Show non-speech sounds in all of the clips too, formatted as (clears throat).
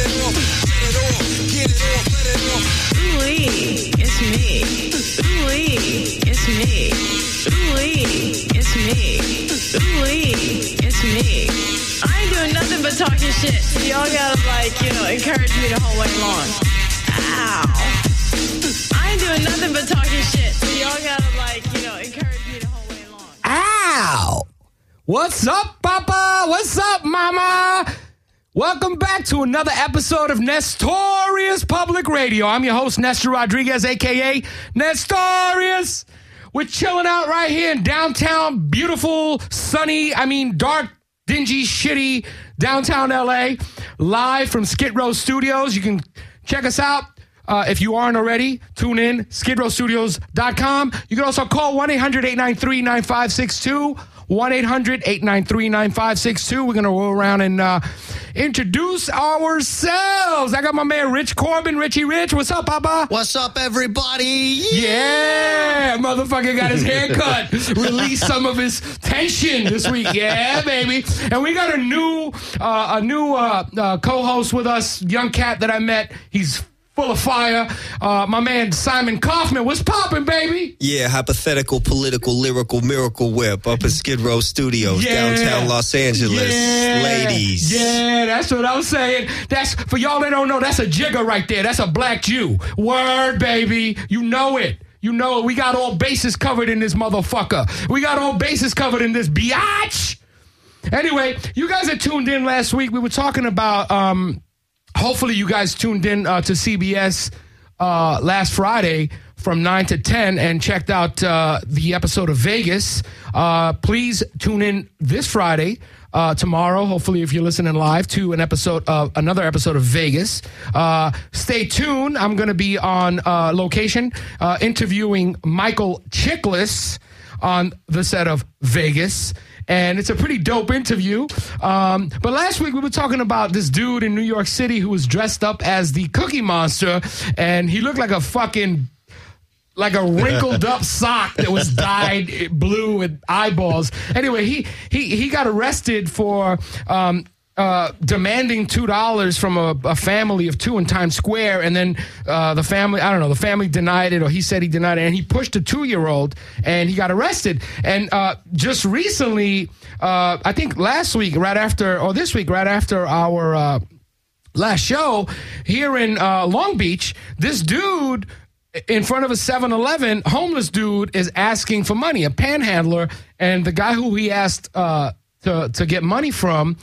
it it's me. Ooh-wee, it's me. Ooh-wee, it's me. Ooh-wee, it's me. I ain't doing nothing but talking shit. Y'all gotta like, you know, encourage me the whole way long. Ow. I ain't doing nothing but talking shit. Y'all gotta like, you know, encourage me the whole way long. Ow! What's up, Papa? What's up, Mama? Welcome back to another episode of Nestorius Public Radio. I'm your host, Nestor Rodriguez, aka Nestorius. We're chilling out right here in downtown, beautiful, sunny, I mean, dark, dingy, shitty downtown LA, live from Skid Row Studios. You can check us out. Uh, if you aren't already, tune in, skidrowstudios.com. You can also call 1 800 893 9562. 1 800 893 9562. We're going to roll around and uh, introduce ourselves. I got my man Rich Corbin. Richie Rich. What's up, Papa? What's up, everybody? Yeah, motherfucker got his hair cut. (laughs) Released some of his tension this week. Yeah, baby. And we got a new, uh, a new uh, uh, co-host with us, young cat that I met. He's full of fire. Uh, my man Simon Kaufman. What's popping, baby? Yeah, hypothetical, political, lyrical, miracle whip up at Skid Row Studios, Yeah. downtown Los Angeles. Yeah. Ladies. Yeah, that's what I'm saying. That's for y'all that don't know. That's a jigger right there. That's a black Jew. Word, baby. You know it. You know it. We got all bases covered in this motherfucker. We got all bases covered in this biatch. Anyway, you guys that tuned in last week, we were talking about. um Hopefully, you guys tuned in uh, to CBS uh, last Friday from 9 to 10 and checked out uh, the episode of Vegas. Uh, please tune in this Friday, uh, tomorrow, hopefully, if you're listening live, to an episode of another episode of Vegas. Uh, stay tuned. I'm going to be on location interviewing Michael Chiklis on the set of Vegas. And it's a pretty dope interview. Um, but last week we were talking about this dude in New York City who was dressed up as the Cookie Monster, and he looked like a fucking like a wrinkled up (laughs) sock that was dyed blue with eyeballs. Anyway, he he he got arrested for um, uh, demanding two dollars from a, a family of two in Times Square, and then uh, the family I don't know the family denied it or he said he denied it, and he pushed a two year old and he got arrested. And uh, just recently, uh, I think last week, right after or this week, right after our uh, last show here in uh, Long Beach, this dude in front of a 7-Eleven, homeless dude is asking for money, a panhandler, and the guy who he asked uh, to to get money from.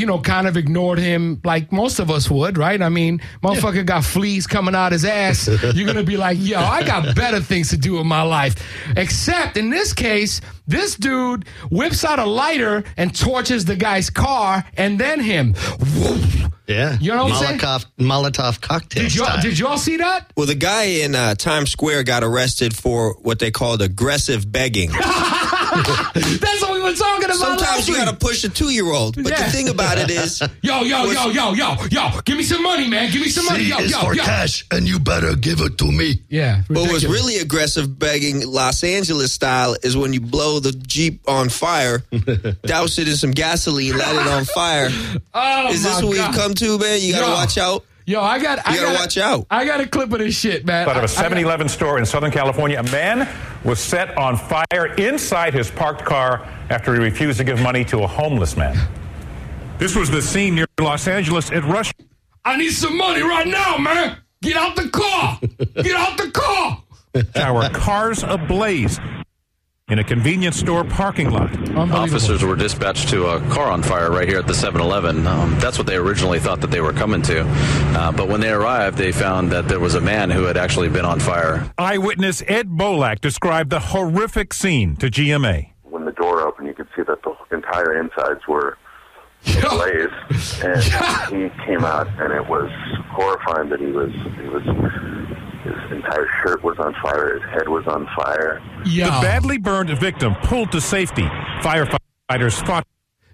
You know, kind of ignored him like most of us would, right? I mean, motherfucker got fleas coming out his ass. (laughs) You're gonna be like, yo, I got better things to do in my life. Except in this case, this dude whips out a lighter and torches the guy's car and then him. Yeah. You know what I'm saying? Molotov, Molotov cocktail Did y'all, did y'all see that? Well, the guy in uh, Times Square got arrested for what they called aggressive begging. (laughs) (laughs) That's what we were talking about. Sometimes you week. got to push a two year old. But Yeah. the thing about it is, (laughs) Yo, yo, yo, yo, yo, yo, give me some money, man. Give me some money. C Yo, is yo, for yo. cash, and you better give it to me. Yeah. what was ridiculous. really aggressive begging, Los Angeles style, is when you blow the Jeep on fire, (laughs) douse it in some gasoline, light it on fire. Oh, Is this my what God. we've come to, man? You got to Yo. watch out. Yo, I got. I You gotta got watch out. I got a clip of this shit, man. Out of a 7 Eleven store in Southern California, a man was set on fire inside his parked car after he refused to give money to a homeless man. This was the scene near Los Angeles at Rush. I, I need some money right now, man. Get out the car. (laughs) Get out the car. Our cars ablaze in a convenience store parking lot. Officers were dispatched to a car on fire right here at the 7 Eleven. Um, that's what they originally thought that they were coming to. Uh, but when they arrived, they found that there was a man who had actually been on fire. Eyewitness Ed Bolak described the horrific scene to GMA. when the door opened, you could see that the entire insides were Yo. (laughs) ablaze, and he came out, and it was horrifying that he was he was his entire shirt was on fire, his head was on fire. Yo. The badly burned victim pulled to safety. Firefighters fought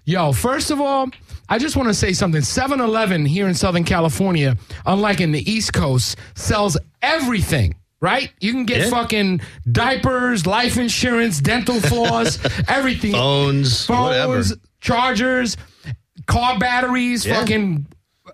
Yo, first of all, I just want to say something. 7 Eleven here in Southern California, unlike in the East Coast, sells everything. Right? You can get Yeah. fucking diapers, life insurance, dental (laughs) floss, everything. Phones, Phones, whatever. chargers, car batteries, Yeah. fucking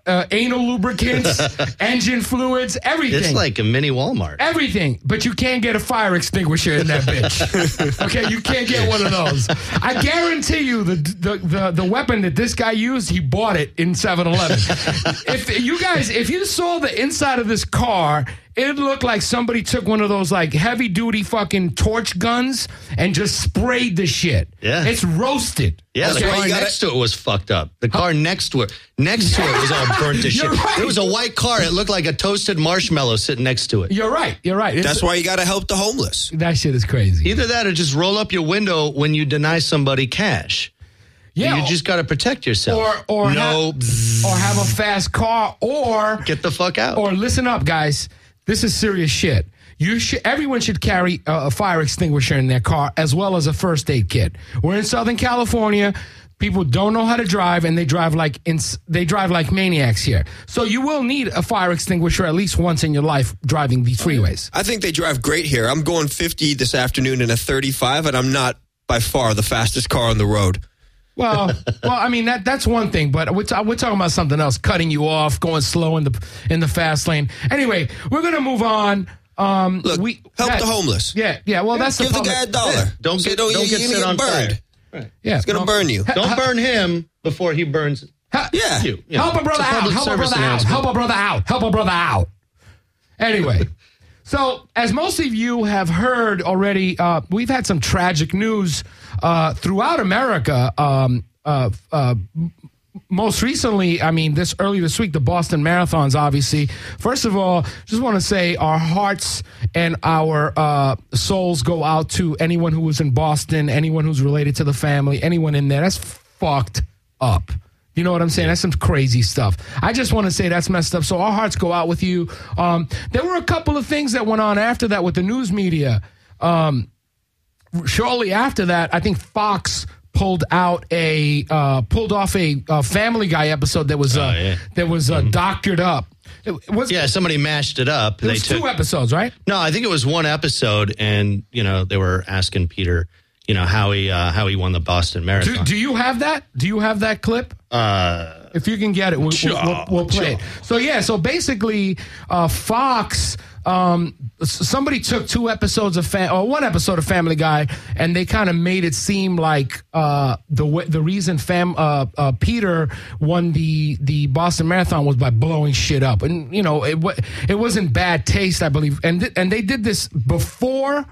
uh, anal lubricants, (laughs) engine fluids, everything. It's like a mini Walmart. Everything, but you can't get a fire extinguisher in that bitch. (laughs) okay, you can't get one of those. I guarantee you, the the the, the weapon that this guy used, he bought it in 7-Eleven. (laughs) if you guys, if you saw the inside of this car, it looked like somebody took one of those like heavy duty fucking torch guns and just sprayed the shit. Yeah. it's roasted. Yeah, the car you gotta- next to it was fucked up. The car next to it, next to it was all burnt to (laughs) shit. You're right. There was a white car. It looked like a toasted marshmallow sitting next to it. You're right. You're right. It's- That's why you got to help the homeless. that shit is crazy. Either that or just roll up your window when you deny somebody cash. Yeah, you just got to protect yourself. or or no, have, or have a fast car or get the fuck out. or listen up, guys. This is serious shit. You should. Everyone should carry a, a fire extinguisher in their car as well as a first aid kit. We're in Southern California. People don't know how to drive, and they drive like ins- they drive like maniacs here. So you will need a fire extinguisher at least once in your life driving these freeways. I think they drive great here. I'm going 50 this afternoon in a 35, and I'm not by far the fastest car on the road. Well, well, I mean that that's one thing, but we're, ta- we're talking about something else: cutting you off, going slow in the in the fast lane. Anyway, we're gonna move on. Um, Look, we help yeah, the homeless. Yeah, yeah. Well, that's Give the the guy a dollar. Don't get- don't you're, get you're set gonna on burned. fire. Yeah, It's gonna no. burn you. Don't burn him before he burns Ha- Yeah. you. you know. help a It's brother out. Help a brother out. Help a brother out. Help a brother out. Anyway, (laughs) so as most of you have heard already, uh, we've had some tragic news uh, throughout America. Um, uh, uh, most recently, I mean, this early this week, the Boston Marathons, obviously. First of all, just want to say our hearts and our uh, souls go out to anyone who was in Boston, anyone who's related to the family, anyone in there. That's fucked up. You know what I'm saying? That's some crazy stuff. I just want to say that's messed up. So our hearts go out with you. Um, there were a couple of things that went on after that with the news media. Um, shortly after that, I think Fox pulled out a uh, pulled off a, uh Family Guy episode that was uh, Oh, yeah. that was uh, doctored up. Was Yeah, somebody mashed it up. It was two episodes, right? No, I think it was one episode, and you know they were asking Peter, you know how he uh, how he won the Boston Do, Marathon. do you have that? Do you have that clip? Uh, If you can get it, we'll, we'll, we'll, we'll play it. So yeah, so basically, uh, Fox. Um, somebody took two episodes of fam- or one episode of Family Guy, and they kind of made it seem like uh, the w- the reason fam uh, uh, Peter won the the Boston Marathon was by blowing shit up, and you know it wa it wasn't bad taste, I believe, and th- and they did this before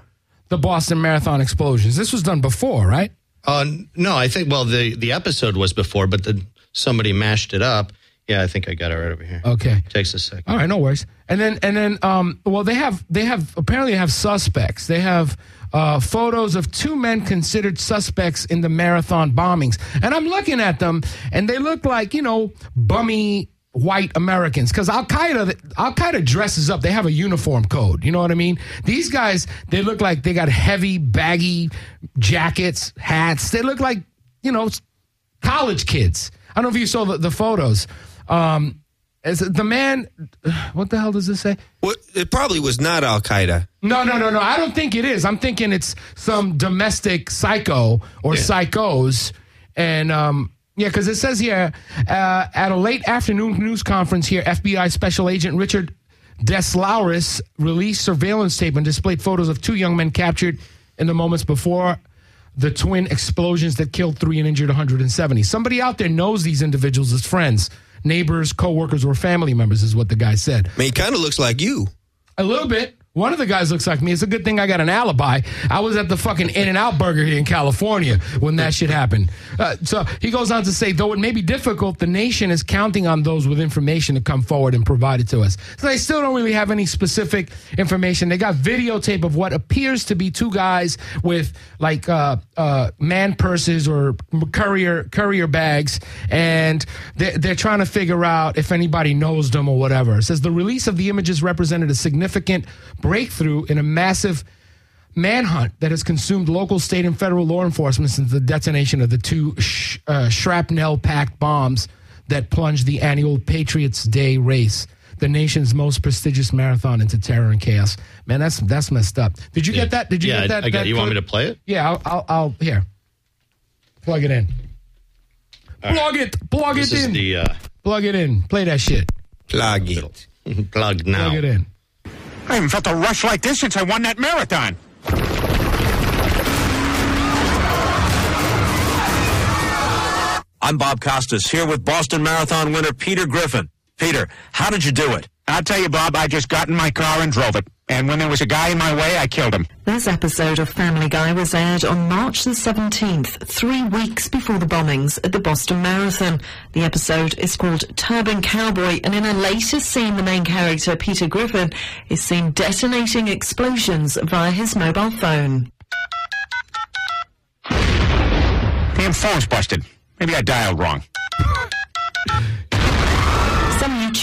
the Boston Marathon explosions. This was done before, right? uh, no, I think well the the episode was before, but the, somebody mashed it up. Yeah, I think I got it right over here. Okay. Takes a second. All right, no worries. And then and then um well they have they have apparently have suspects. They have uh, photos of two men considered suspects in the marathon bombings. And I'm looking at them and they look like, you know, bummy white Americans cuz Al Qaeda Al Qaeda dresses up. They have a uniform code. You know what I mean? These guys, they look like they got heavy baggy jackets, hats. They look like, you know, college kids. I don't know if you saw the, the photos. Um, the man, what the hell does this say? What, it probably was not Al Qaeda. No, no, no, no. I don't think it is. I'm thinking it's some domestic psycho or psychos. And um, yeah, because it says here uh, at a late afternoon news conference here, FBI Special Agent Richard DesLauriers released surveillance tape and displayed photos of two young men captured in the moments before the twin explosions that killed three and injured 170. Somebody out there knows these individuals as friends, neighbors, co-workers, or family members, is what the guy said. I mean, he kind of looks like you. A little bit. One of the guys looks like me. It's a good thing I got an alibi. I was at the fucking In and Out Burger here in California when that shit happened. Uh, so he goes on to say, though it may be difficult, the nation is counting on those with information to come forward and provide it to us. So they still don't really have any specific information. They got videotape of what appears to be two guys with like uh, uh, man purses or courier courier bags, and they're, they're trying to figure out if anybody knows them or whatever. It says the release of the images represented a significant breakthrough in a massive manhunt that has consumed local, state, and federal law enforcement since the detonation of the two sh- uh, shrapnel-packed bombs that plunged the annual Patriots Day race. The nation's most prestigious marathon into terror and chaos. Man, that's that's messed up. Did you get that? Did you yeah, get that? I got. that You want me to play it? Yeah, I'll, I'll, I'll here. Plug it in. Plug it. Plug This it is in. the uh, Plug it in. Play that shit. Plug it. (laughs) Plug now. Plug it in. I haven't felt a rush like this since I won that marathon. I'm Bob Costas here with Boston Marathon winner Peter Griffin. Peter, how did you do it? I'll tell you, Bob, I just got in my car and drove it. And when there was a guy in my way, I killed him. This episode of Family Guy was aired on March the 17th, three weeks before the bombings at the Boston Marathon. The episode is called Turban Cowboy, and in a later scene, the main character, Peter Griffin, is seen detonating explosions via his mobile phone. Damn phone's busted. Maybe I dialed wrong.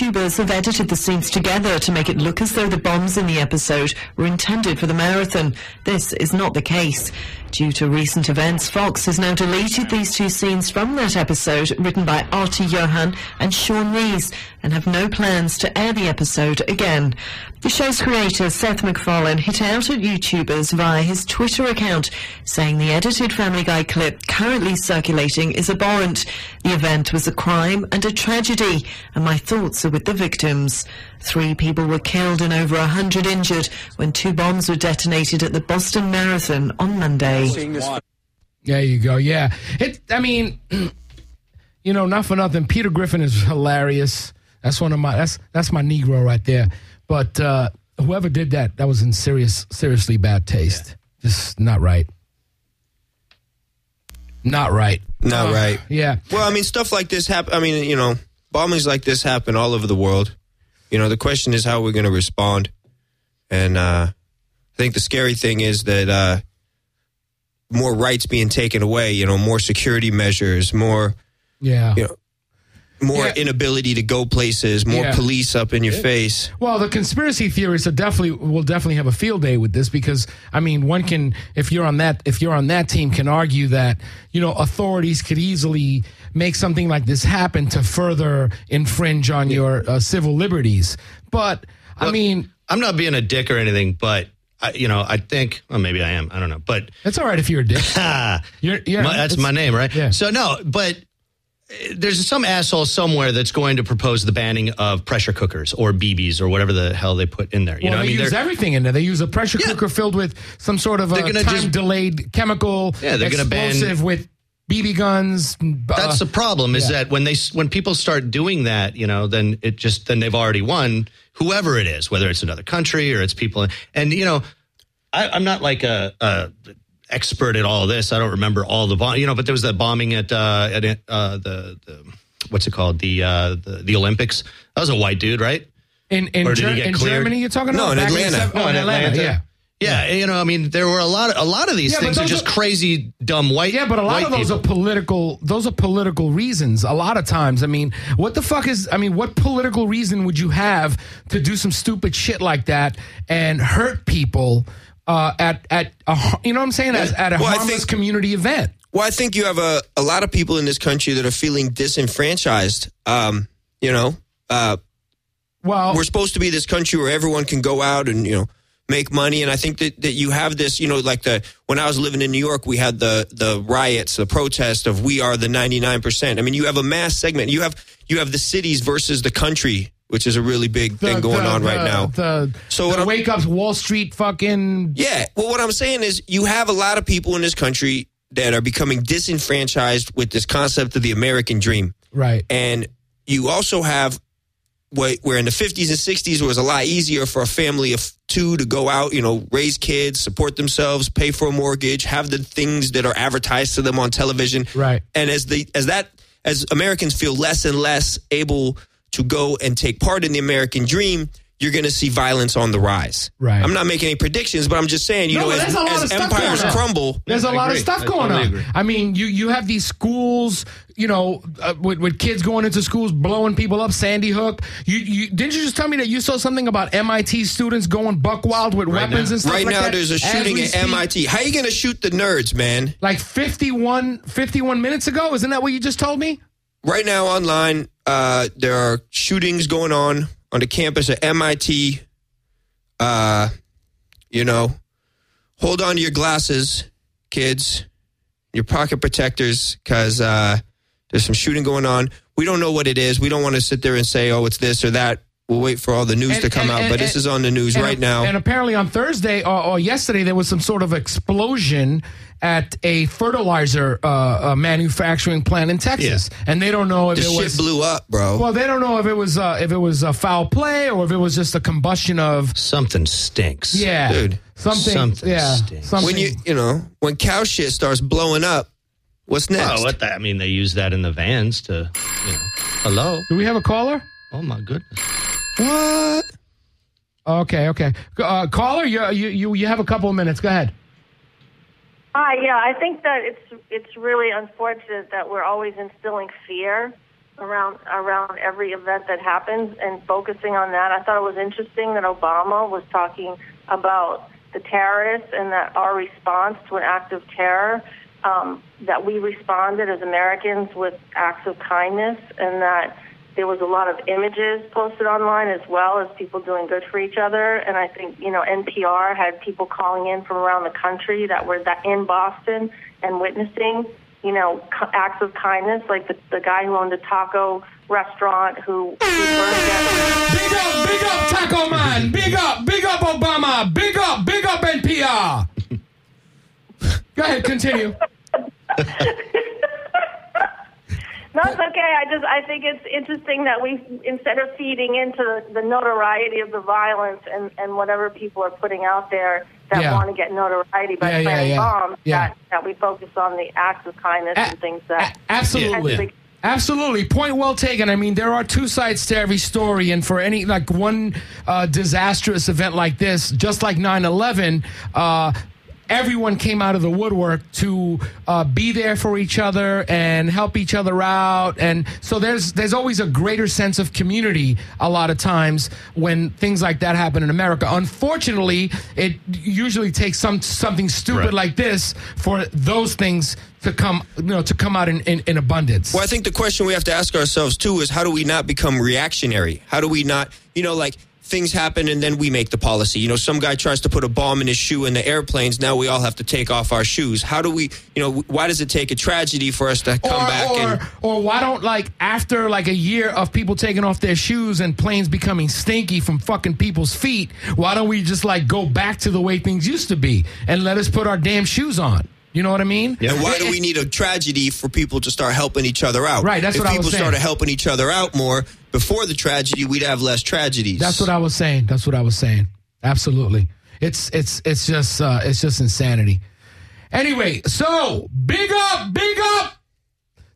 YouTubers have edited the scenes together to make it look as though the bombs in the episode were intended for the marathon. This is not the case. Due to recent events, Fox has now deleted these two scenes from that episode written by Artie Johann and Shawn Ries and have no plans to air the episode again. The show's creator, Seth MacFarlane, hit out at YouTubers via his Twitter account, saying the edited Family Guy clip currently circulating is abhorrent. The event was a crime and a tragedy, and my thoughts are with the victims. Three people were killed and over a hundred injured when two bombs were detonated at the Boston Marathon on Monday. There you go. Yeah. It. I mean, (clears throat) you know, not for nothing. Peter Griffin is hilarious. That's one of my. That's that's my Negro right there. But uh, whoever did that, that was in serious, seriously bad taste. Just not right. Not right. Not Uh, right. Yeah. Well, I mean, stuff like this happen. I mean, you know, bombings like this happen all over the world. You know, the question is how we're going to respond. And uh, I think the scary thing is that uh, more rights being taken away. You know, more security measures, more Yeah. you know, more Yeah. inability to go places, more Yeah. police up in your face. Well, the conspiracy theorists are definitely will definitely have a field day with this because I mean, one can if you're on that if you're on that team can argue that you know authorities could easily make something like this happen to further infringe on your uh, civil liberties. But I mean, I'm not being a dick or anything, but I, you know, I think, well, maybe I am. I don't know, but it's all right if you're a dick. (laughs) You're, yeah, my- that's my name, right? Yeah. So no, but uh, there's some asshole somewhere that's going to propose the banning of pressure cookers or BBs or whatever the hell they put in there. You well, know, they I mean, use They're- everything in there. They use a pressure Yeah. cooker filled with some sort of a gonna just- time delayed chemical Yeah, they're gonna ban- explosive with BB guns. uh, that's the problem is yeah. that when they when people start doing that, you know, then it just then they've already won whoever it is, whether it's another country or it's people. And you know, I, I'm not like a, a expert at all of this. I don't remember all the bomb, you know, but there was that bombing at uh, at uh, the, the what's it called the, uh, the the Olympics. That was a white dude, right? in in, Or did he Ger- get in? Germany. You're talking about? No, in Atlanta. the sev- No, oh, in Atlanta. Yeah. Yeah, you know, I mean, there were a lot, Of, a lot of these Yeah, things are just are- crazy, dumb white. Yeah, but a lot of those people. are political. Those are political reasons. A lot of times, I mean, what the fuck is? I mean, what political reason would you have to do some stupid shit like that and hurt people uh, at at a, you know what I'm saying? As, at a Well, I harmless think- community event. Well, I think you have a, a lot of people in this country that are feeling disenfranchised. Um, you know, uh, Well, we're supposed to be this country where everyone can go out and you know make money. And i think that, that you have this you know like the when i was living in new york we had the the riots the protest of we are the 99% i mean you have a mass segment. You have you have the cities versus the country which is a really big the- thing going the- on right the- now. The So what wake ups Wall Street fucking yeah. Well what i'm saying is you have a lot of people in this country that are becoming disenfranchised with this concept of the american dream. Right. and you also have where, in the 50s and 60s it was a lot easier for a family of two to go out, you know, raise kids, support themselves, pay for a mortgage, have the things that are advertised to them on television. Right. And as the as that as Americans feel less and less able to go and take part in the American dream, you're going to see violence on the rise. Right. I'm not making any predictions, but I'm just saying, you No, know, as, there's a lot as of stuff empires going on. crumble, There's a I lot of stuff I going on. agree. I mean, you you have these schools, you know, uh, with, with kids going into schools blowing people up. Sandy Hook. You, you didn't you just tell me that you saw something about MIT students going buck wild with Right weapons now. and stuff right like now that? there's a shooting at speak? MIT. How are you going to shoot the nerds, man? Like 51, 51 minutes ago. Isn't that what you just told me? right now online uh, there are shootings going on on the campus of mit uh, you know hold on to your glasses kids your pocket protectors because uh, There's some shooting going on. We don't know what it is. We don't want to sit there and say, oh, it's this or that. We'll wait for all the news And- to come and- out. and- but this is on the news right now. And apparently on Thursday or, or yesterday, there was some sort of explosion at a fertilizer uh, uh, manufacturing plant in Texas, and they don't know if the it shit was. blew up, bro. well, they don't know if it was uh, if it was a foul play or if it was just a combustion of Something stinks. yeah, Dude. something, Something yeah, stinks. something. when you you know when cow shit starts blowing up, what's next? Oh, what the, I mean, they use that in the vans to, you know. Hello. do we have a caller? Oh my goodness. What? Okay, okay. Uh, caller, you, you you you have a couple of minutes. Go ahead. Hi, yeah, I think that it's it's really unfortunate that we're always instilling fear around around every event that happens and focusing on that. I thought it was interesting that Obama was talking about the terrorists and that our response to an act of terror um, that we responded as Americans with acts of kindness and that there was a lot of images posted online as well as people doing good for each other. And I think, you know, NPR had people calling in from around the country that were that in Boston and witnessing, you know, acts of kindness, like the, the guy who owned a taco restaurant who, who. Big up, big up, Taco Man. Big up, big up, Obama. Big up, big up, NPR. (laughs) Go ahead, continue. (laughs) No, it's okay. I just I think it's interesting that we instead of feeding into the, notoriety of the violence and, and whatever people are putting out there that Yeah. want to get notoriety by Yeah, yeah, planting yeah. bombs, that, that we focus on the acts of kindness and things that Absolutely. Absolutely. Point well taken. I mean, there are two sides to every story. And for any, like one uh, disastrous event like this, just like 9 11, uh, everyone came out of the woodwork to uh, be there for each other and help each other out. And so there's there's always a greater sense of community a lot of times when things like that happen in America. Unfortunately, it usually takes some something stupid Right. like this for those things to come you know to come out in, in, in abundance. Well, I think the question we have to ask ourselves too is how do we not become reactionary? How do we not, you know, like things happen and then we make the policy. You know, some guy tries to put a bomb in his shoe in the airplanes. Now we all have to take off our shoes. How do we, you know, why does it take a tragedy for us to come or, back or, and or why don't like after like a year of people taking off their shoes and planes becoming stinky from fucking people's feet, why don't we just like go back to the way things used to be and let us put our damn shoes on? You know what I mean? And why do we need a tragedy for people to start helping each other out? Right, that's if what I was saying. If people started helping each other out more before the tragedy, we'd have less tragedies. That's what I was saying. That's what I was saying. Absolutely. It's it's it's just uh, it's just insanity. Anyway, so big up, big up.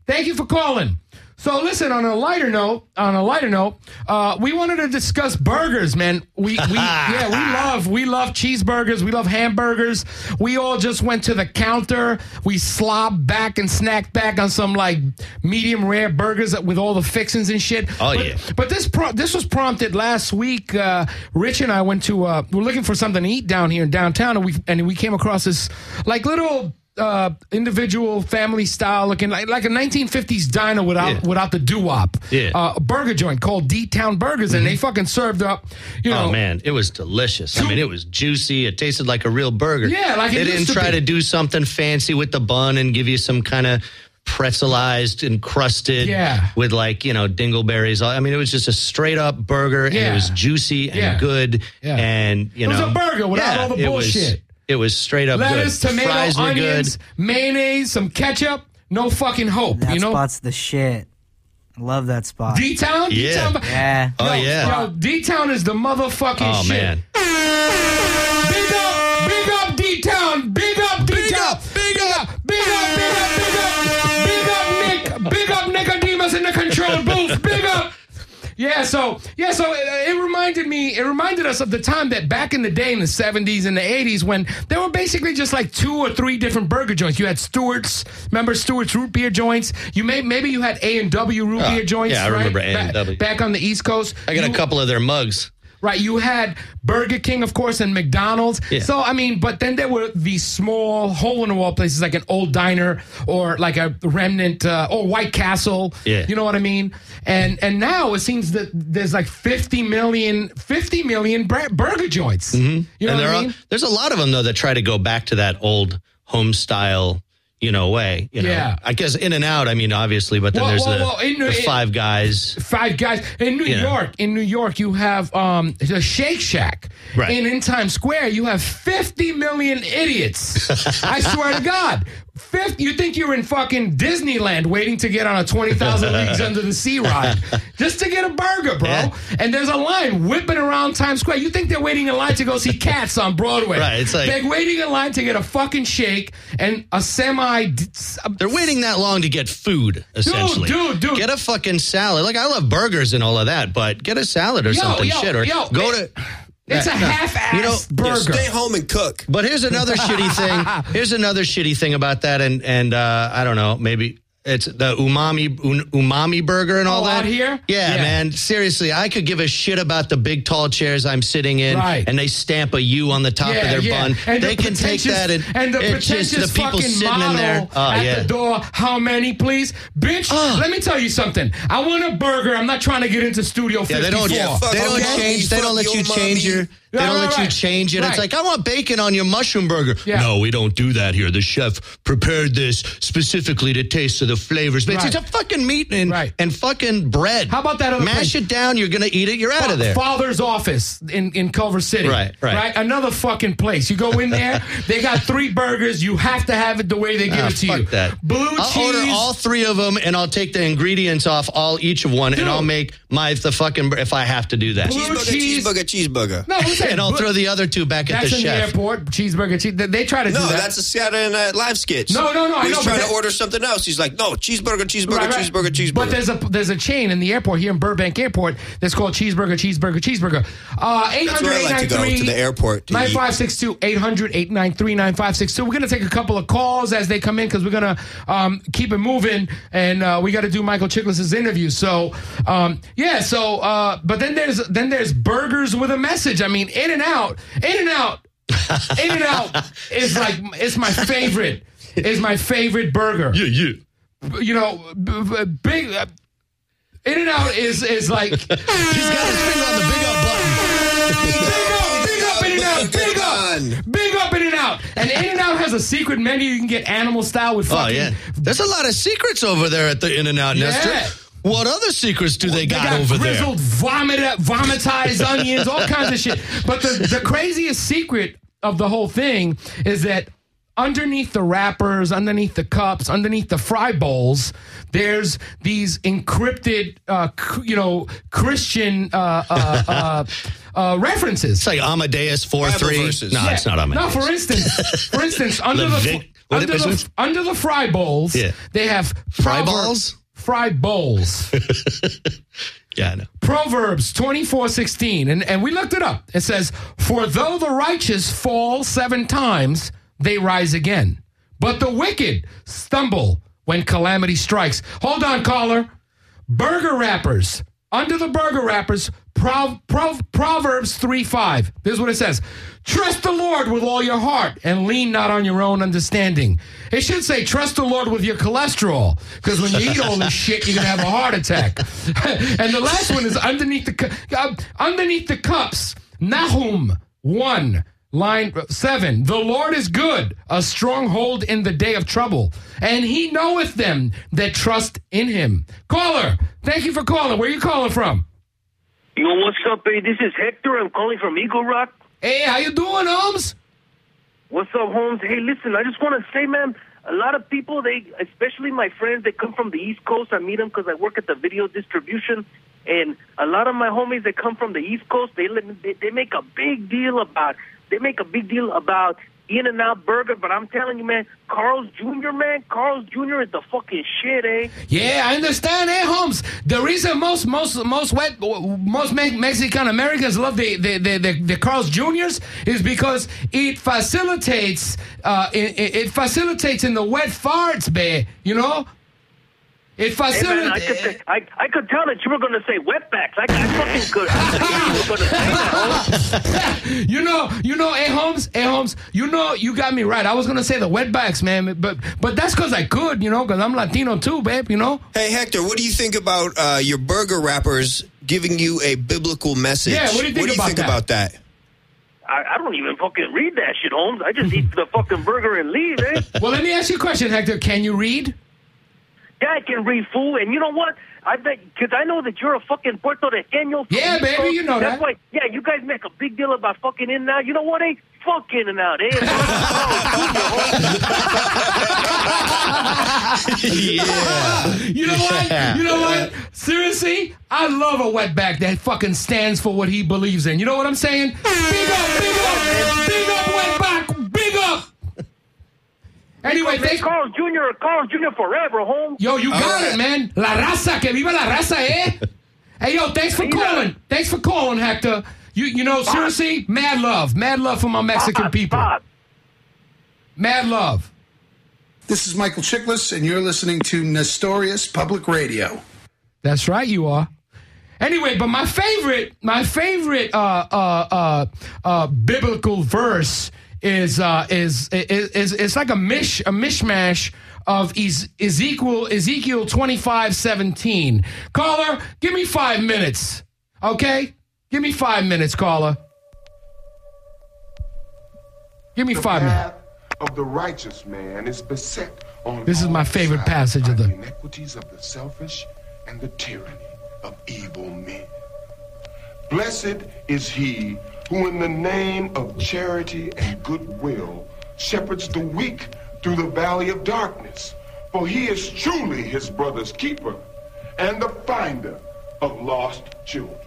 Thank you for calling. So listen, on a lighter note, on a lighter note, uh, we wanted to discuss burgers, man. We, we (laughs) yeah, we love we love cheeseburgers, we love hamburgers. We all just went to the counter, we slobbed back and snacked back on some like medium rare burgers with all the fixings and shit. Oh, But- yeah. but this pro- this was prompted last week. Uh, Rich and I went to uh, we're looking for something to eat down here in downtown, and we and we came across this like little uh, individual family style looking like like a 1950s diner without without the doo wop. Yeah. Uh, a burger joint called D Town Burgers, and they fucking served up. You know, oh man, it was delicious. I mean, it was juicy. It tasted like a real burger. Yeah, like they didn't to try be. to do something fancy with the bun and give you some kind of pretzelized and crusted Yeah. with like you know dingleberries. I mean, it was just a straight up burger, and Yeah. it was juicy and Yeah. good. Yeah. And you know, It was know, a burger without yeah, all the bullshit. It was straight up lettuce, good. tomato, Fries were onions, good. mayonnaise, some ketchup. No fucking hope. That you know, spot's the shit. I love that spot. D Town. D Yeah. Town. Yeah. Oh, yeah. Yo, D Town is the motherfucking Oh shit. man, Big up, big up D Town, big Yeah, so yeah, so it, it reminded me, it reminded us of the time that back in the day in the '70s and the '80s when there were basically just like two or three different burger joints. You had Stewart's, remember Stewart's root beer joints. You may maybe you had A and W root Oh, beer joints. yeah, I right? remember A&W. back on the East Coast. I got You- a couple of their mugs. Right, you had Burger King, of course, and McDonald's. Yeah. So I mean, but then there were these small hole in the wall places like an old diner or like a remnant uh, or White Castle. Yeah. you know what I mean. And and now it seems that there's like 50 million, 50 million bur- burger joints. You know and what there I are, mean? there's a lot of them though that try to go back to that old home style, you know, way. You know, Yeah. I guess In and Out. I mean, obviously, but then Well, there's well, the, well, in- the in- Five Guys. Five guys in New You know. York. In New York, you have um, the Shake Shack. Right. And in Times Square, you have 50 million idiots. (laughs) I swear to God. 50, you think you're in fucking Disneyland waiting to get on a 20,000 (laughs) Leagues Under the Sea ride just to get a burger, bro. Yeah. And there's a line whipping around Times Square. You think they're waiting in line to go see Cats on Broadway. Right, it's like- they're waiting in line to get a fucking shake and a semi. They're waiting that long to get food, essentially. dude, dude. Get a fucking salad. Like, I love burgers and all of that, but get a salad or Yo, something yo, shit. Or yo, go it- to. It's a no. half-assed You know, burger. Stay home and cook. But here's another shitty thing. (laughs) Here's another shitty thing about that, and and uh, I don't know, maybe it's the umami un, umami burger and oh, all Oh, that out here? Yeah, Yeah. man. Seriously, I could give a shit about the big tall chairs I'm sitting in, Right. and they stamp a U on the top Yeah, of their yeah. bun. And the they can take that and, and the it's just pretentious the people fucking sitting in there. Oh at the door. How many, please, bitch? Ah. Let me tell you something. I want a burger. I'm not trying to get into Studio 54. Yeah, they don't. Yeah, they don't change. They don't let you change your. They don't right, let you change it. Right. It's like I want bacon on your mushroom burger. Yeah. No, we don't do that here. The chef prepared this specifically to taste of the flavors. But Right. it's a fucking meat and Right. and fucking bread. How about that other Mash place? it down. You're gonna eat it. You're out of there. Father's office in, in Culver City. Right, right. Another fucking place. You go in there, (laughs) they got three burgers. You have to have it the way they give Ah, it to fuck you. that. Blue I'll cheese. order all three of them, and I'll take the ingredients off all each of one, Dude. and I'll make my the fucking if I have to do that. Blue Cheeseburger, cheese. cheeseburger, cheeseburger. no, listen, and I'll blue- throw the other two back at the chef. That's in the airport. Cheeseburger. Cheese. They, they try to No, do that. that's a Saturday Night Live sketch. No, no, no, I He's know, trying to order something else. He's like, no, cheeseburger, cheeseburger, Right, right. cheeseburger, cheeseburger. But there's a there's a chain in the airport here in Burbank Airport that's called Cheeseburger, Cheeseburger, Cheeseburger. Uh, 800 That's where I like to go, to the airport 9562 800 893 9562. We're going to take a couple of calls as they come in because we're going to um, keep it moving and uh, we got to do Michael Chiklis' interview. So, um, yeah, so, uh, but then there's then there's burgers with a message. I mean, In and Out, In and Out, In and Out (laughs) is like, it's my favorite. Is my favorite burger Yeah, yeah. you know, b- b- big. Uh, in and out is is like (laughs) He's got his finger on the big up button. big up, big up, in and out, big up, big up, in and out. And in and out has a secret menu. You can get animal style with Oh yeah, there's a lot of secrets over there at the In and Out, Yeah. Nestor. What other secrets do they, They got, got over there? grizzled vomit, vomitized (laughs) onions, all kinds of shit. But the, the craziest secret of the whole thing is that underneath the wrappers, underneath the cups, underneath the fry bowls, there's these encrypted, uh, you know, Christian uh, uh, uh, (laughs) uh, references. It's like Amadeus four Bible three. verses. No, Yeah. it's not Amadeus. No, for instance, for instance, under the Levit- what under the, under the fry bowls, Yeah. they have Fry prover- balls? Fry bowls. (laughs) Yeah, I know. Proverbs 24 16. And, and we looked it up. It says, For though the righteous fall seven times, they rise again. But the wicked stumble when calamity strikes. Hold on, caller. Burger wrappers. Under the burger wrappers, Prov, Prov, Proverbs 3 5. This is what it says Trust the Lord with all your heart and lean not on your own understanding. It should say, Trust the Lord with your cholesterol, because when you eat all this shit, you're going to have a heart attack. (laughs) and the last one is underneath the, uh, underneath the cups, Nahum 1. Line seven, the Lord is good, a stronghold in the day of trouble, and he knoweth them that trust in him. Caller, thank you for calling. Where are you calling from? Yo, what's up, hey? This is Hector. I'm calling from Eagle Rock. Hey, how you doing, Holmes? What's up, Holmes? Hey, listen, I just want to say, man, a lot of people, they, especially my friends, they come from the East Coast. I meet them because I work at the video distribution, and a lot of my homies that come from the East Coast, they they, they make a big deal about they make a big deal about In and Out Burger. But I'm telling you, man, Carl's Jr. Man, Carl's Jr. is the fucking shit, eh? Yeah, I understand. Hey, Holmes, the reason most most most wet most Mexican Americans love the the, the the the Carl's Juniors is because it facilitates uh it it facilitates in the wet farts, babe. You know. It Hey, man, I facilitates. could, I, I could tell that you were going to say wetbacks. I, I fucking could. I you were going to say (laughs) you know, you know, hey Holmes, hey Holmes, you know, you got me right. I was gonna say the wetbacks, man, but but that's because I could, you know, because I'm Latino too, babe. You know. Hey, Hector, what do you think about uh, your burger wrappers giving you a biblical message? Yeah, what do you think about that? about that? I, I don't even fucking read that shit, Holmes. I just eat the fucking burger and leave, eh? (laughs) Well, let me ask you a question, Hector. Can you read? Yeah, I can read fool, and you know what? I bet because I know that you're a fucking Puerto Riqueño. from Yeah, baby, Coast. you know That's that. why. Yeah, you guys make a big deal about fucking in and out. You know what? Eh? Fuck in and out, eh? (laughs) yeah. (laughs) You know what? Yeah. You know what? Seriously, I love a wetback that fucking stands for what he believes in. You know what I'm saying? Big up, big up, big up, wetback, big up. Anyway, they Carl Jr. Carl Jr. forever, home. Yo, you got it, man. La raza, que viva la raza, eh? (laughs) Hey, yo, thanks for calling. Thanks for calling, Hector. You, you know, seriously, mad love, mad love for my Mexican people. Mad love. This is Michael Chiklis, and you're listening to Nestorius Public Radio. That's right, you are. Anyway, but my favorite, my favorite uh, uh, uh, uh, biblical verse is uh, is, is is it's like a mish a mishmash of Ezekiel Ezekiel twenty five seventeen. Caller, give me five minutes, okay? Give me five minutes, caller. Give me The five minutes. of the righteous man is beset on This is my favorite passage of the. iniquities of the selfish and the tyranny of evil men. Blessed is he who, in the name of charity and goodwill, shepherds the weak through the valley of darkness. For he is truly his brother's keeper and the finder of lost children.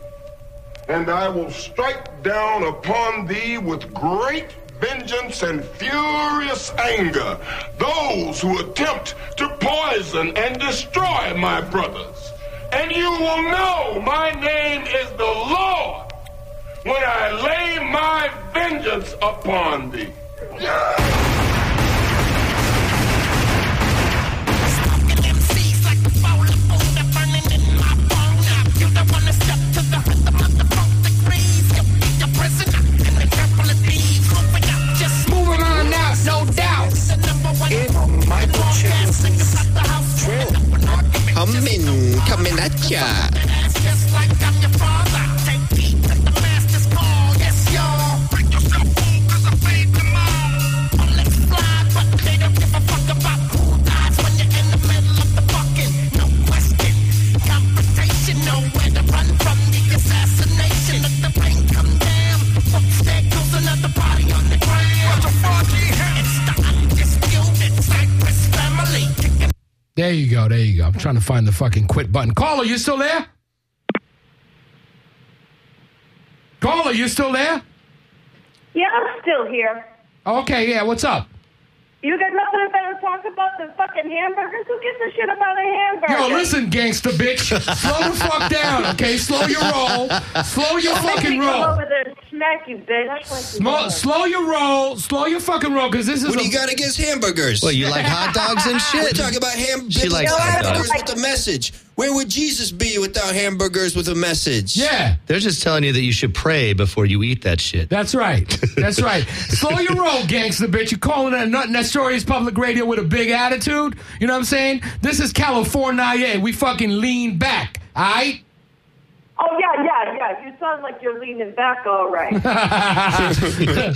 And I will strike down upon thee with great vengeance and furious anger those who attempt to poison and destroy my brothers. And you will know my name is the Lord when I lay my vengeance upon thee. Moving on now, no doubt. Coming, coming at ya. There you go. There you go. I'm trying to find the fucking quit button. Caller, you still there? Caller, you still there? Yeah, I'm still here. Okay, yeah. What's up? You got nothing better to talk about than fucking hamburgers? Who gives a shit about a hamburger? Yo, listen, gangster bitch. Slow the fuck down, okay? Slow your roll. Slow your (laughs) fucking roll. Over smack you, bitch. That's like Slow, slow your roll. Slow your fucking roll, because this is. What a, do you got against hamburgers? Well, you like hot (laughs) dogs and shit? We're talking about ham- She likes biblical hot dogs. hamburgers with a message. Where would Jesus be without hamburgers with a message? Yeah. They're just telling you that you should pray before you eat that shit. That's right. That's right. Slow your roll, gangster bitch. You're calling it a Nut Nestorius Public Radio with a big attitude. You know what I'm saying? This is California. We fucking lean back. All right? Oh, yeah, yeah, yeah. You sound like you're leaning back all right. (laughs)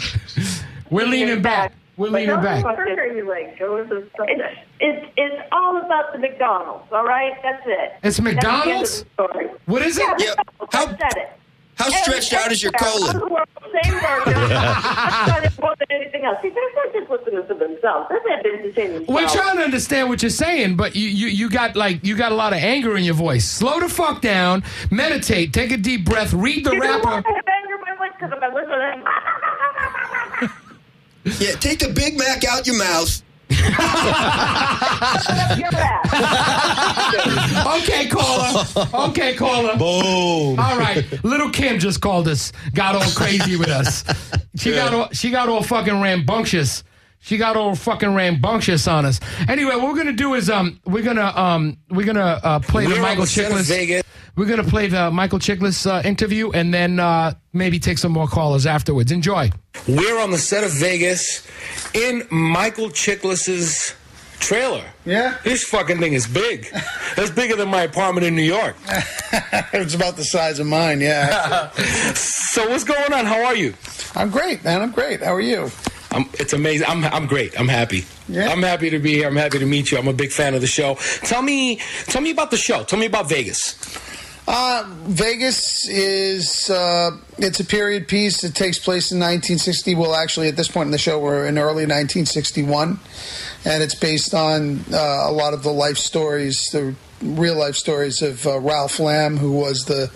(laughs) We're leaning back. We're leaning back. Burger you like? It's, it's, it's all about the McDonald's, all right? That's it. It's That's the end of McDonald's? the. What is it? Yeah, How, I said it. How stretched out is your colon? (laughs) Same burger. That's not important than anything else. See, they're not just listening to themselves. They're not entertaining. We're trying to understand what you're saying, but you, you you got like you got a lot of anger in your voice. Slow the fuck down, meditate, take a deep breath, read the You know rapper. why I have anger in my voice? Because I'm listening. (laughs) Yeah, take the Big Mac out your mouth. (laughs) okay, caller. Okay, caller. Boom. All right, little Kim just called us, got all crazy with us. She got all she got all fucking rambunctious. She got all fucking rambunctious on us. Anyway, what we're gonna do is um we're gonna um we're gonna uh, play We're the Michael the set Chiklis. Vegas. We're gonna play the Michael Chiklis uh, interview and then uh, maybe take some more callers afterwards. Enjoy. We're on the set of Vegas in Michael Chiklis's trailer. Yeah? This fucking thing is big. (laughs) That's bigger than my apartment in New York. (laughs) it's about the size of mine, yeah. (laughs) so what's going on? How are you? I'm great, man. I'm great. How are you? I'm, it's amazing. I'm I'm great. I'm happy. I'm happy to be here. I'm happy to meet you. I'm a big fan of the show. Tell me, tell me about the show. Tell me about Vegas. Uh, Vegas is uh, it's a period piece. It takes place in 1960. Well, actually, at this point in the show, we're in early 1961, and it's based on uh, a lot of the life stories, the real life stories of uh, Ralph Lamb, who was the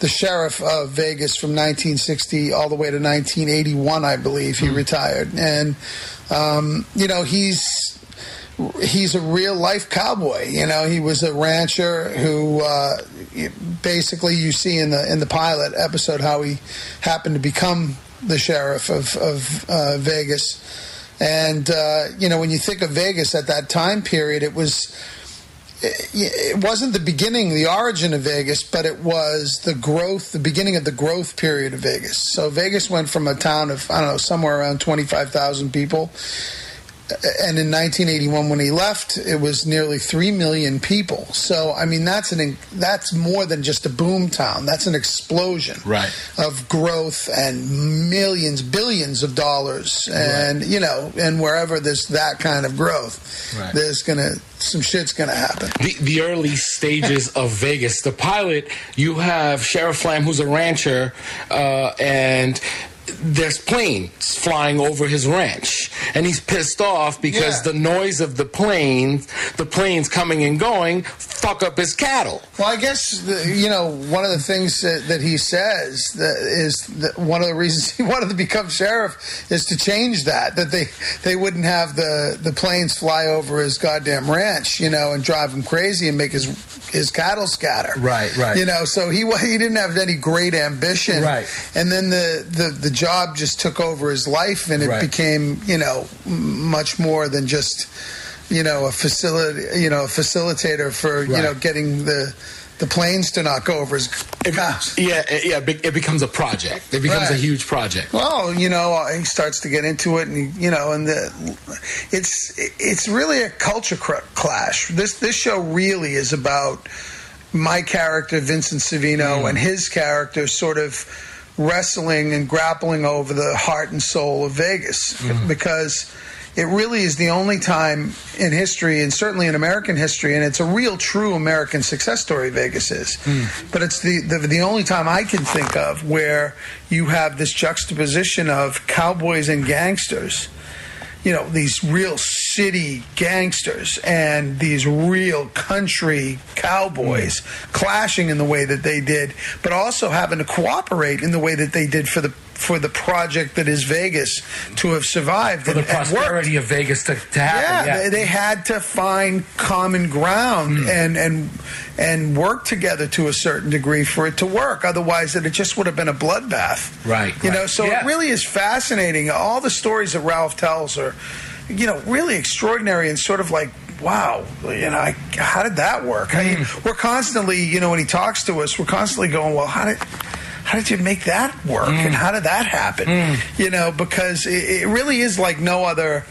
the sheriff of Vegas from 1960 all the way to 1981, I believe. He retired, and um, you know he's he's a real life cowboy. You know, he was a rancher who uh, basically you see in the in the pilot episode how he happened to become the sheriff of of uh, Vegas. And uh, you know, when you think of Vegas at that time period, it was it wasn't the beginning, the origin of Vegas, but it was the growth, the beginning of the growth period of Vegas. So Vegas went from a town of I don't know somewhere around twenty five thousand people, and in 1981 when he left, it was nearly three million people. So I mean that's an that's more than just a boom town. That's an explosion Right. of growth and millions, billions of dollars, and you know, and wherever there's that kind of growth, Right. there's gonna some shit's gonna happen. The, the early stages (laughs) of Vegas. The pilot, you have Sheriff Lamb, who's a rancher, uh, and there's planes flying over his ranch, and he's pissed off because Yeah. the noise of the planes, the planes coming and going, fuck up his cattle. Well, I guess the, you know one of the things that, that he says that is that one of the reasons (laughs) he wanted to become sheriff is to change that that they they wouldn't have the the planes fly over his goddamn ranch, you know, and drive him crazy and make his his cattle scatter. Right, right. You know, so he (laughs) he didn't have any great ambition. Right. And then the the the job just took over his life, and it Right. became you know much more than just you know a facility you know a facilitator for you know getting the the planes to go over his. Yeah, it- yeah, it becomes a project. It becomes a huge project. Well, you know, uh, he starts to get into it, and he, you know, and the it's it's really a culture cr- clash. This this show really is about my character Vincent Savino and his character sort of wrestling and grappling over the heart and soul of Vegas. Mm-hmm. Because it really is the only time in history and certainly in American history and it's a real true American success story Vegas is. Hmm. But it's the, the the only time I can think of where you have this juxtaposition of cowboys and gangsters. You know these real city gangsters and these real country cowboys clashing in the way that they did but also having to cooperate in the way that they did for the for the project that is Vegas to have survived For the and, worked. prosperity of Vegas to, to happen. Yeah, Yeah. They, they had to find common ground Hmm. and and and work together to a certain degree for it to work. Otherwise, it just would have been a bloodbath. Right, You right. know, so Yeah. it really is fascinating. All the stories that Ralph tells are, you know, really extraordinary and sort of like. Wow, you know, I, how did that work? I mean, Hmm. we're constantly, you know, when he talks to us, we're constantly going, "Well, how did, how did you make that work? Hmm. And how did that happen?" You know, because it, it really is like no other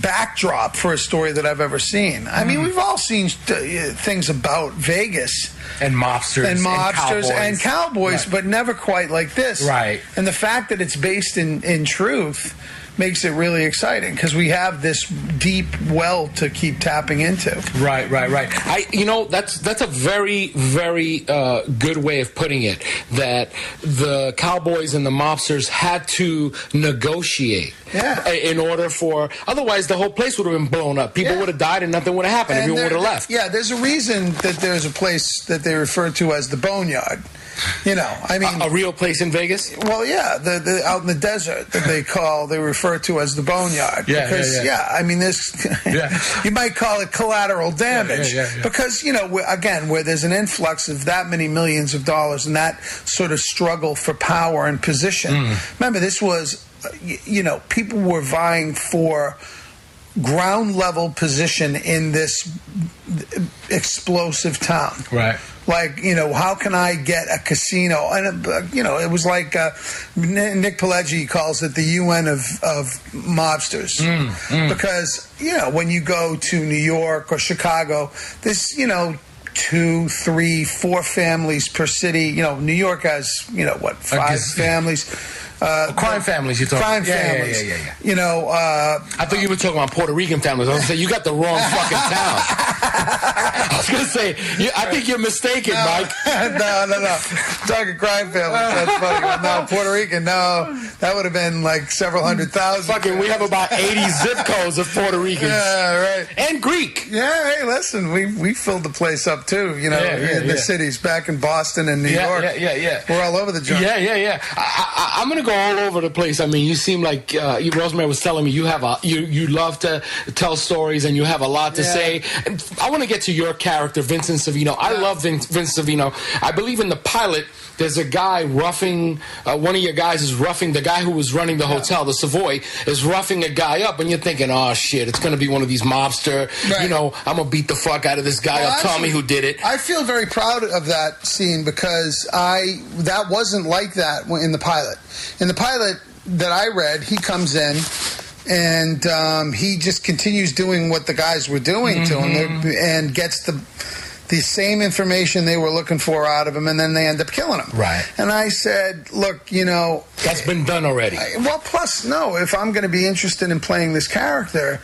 backdrop for a story that I've ever seen. I mean, we've all seen uh, things about Vegas and mobsters and mobsters and cowboys. cowboys, Right. but never quite like this. Right. And the fact that it's based in in truth makes it really exciting because we have this deep well to keep tapping into. Right, right, right. I, you know, that's that's a very, very uh, good way of putting it. That the cowboys and the mobsters had to negotiate Yeah. in order for. Otherwise, the whole place would have been blown up. People would have died, and nothing would have happened. And Everyone would have left. Yeah, there's a reason that there's a place that they refer to as the Boneyard. You know, I mean, a, real place in Vegas. Well, yeah, the, the out in the desert that they call they refer to as the Boneyard. Yeah, yeah, because yeah. I mean, this yeah. (laughs) you might call it collateral damage yeah, yeah, yeah. because you know again where there's an influx of that many millions of dollars and that sort of struggle for power and position. Mm. Remember, this was you know people were vying for ground level position in this explosive town. Right. Like you know, how can I get a casino? And uh, you know, it was like uh, Nick Pileggi calls it the UN of of mobsters Mm, because you know when you go to New York or Chicago, this you know two, three, four families per city. You know, New York has you know what five gaz- families. Uh, crime families you're talking crime yeah, yeah, families. Yeah, yeah, yeah, You know, uh, I thought you were talking about Puerto Rican families. I was gonna say you got the wrong (laughs) fucking town. I was gonna say you, I think you're mistaken, Mike. (laughs) no, no, no. Talking crime families. That's funny. No, Puerto Rican. No, that would have been like several hundred thousand. Fucking, we have about 80 (laughs) zip codes of Puerto Ricans. Yeah, right. And Greek. Yeah, hey, listen, we we filled the place up too. You know, Yeah, yeah, in the yeah. cities back in Boston and New Yeah, York. yeah, yeah, yeah. We're all over the joint. Yeah, yeah, yeah. I, I, I'm gonna go all over the place. I mean, you seem like uh, you, Rosemary was telling me you have a you you love to tell stories and you have a lot to Yeah. say. And I want to get to your character, Vincent Savino. I love Vin, Vince Savino. I believe in the pilot. There's a guy roughing uh, one of your guys is roughing the guy who was running the hotel, the Savoy, is roughing a guy up, and you're thinking, oh shit, it's gonna be one of these mobster. You know, I'm gonna beat the fuck out of this guy Well, up. Tell me who did it. I feel very proud of that scene because I that wasn't like that in the pilot. In the pilot that I read, he comes in and um, he just continues doing what the guys were doing to him and gets the the same information they were looking for out of him, and then they end up killing him. Right. And I said, look, you know, That's been done already. well, plus, no, if I'm going to be interested in playing this character,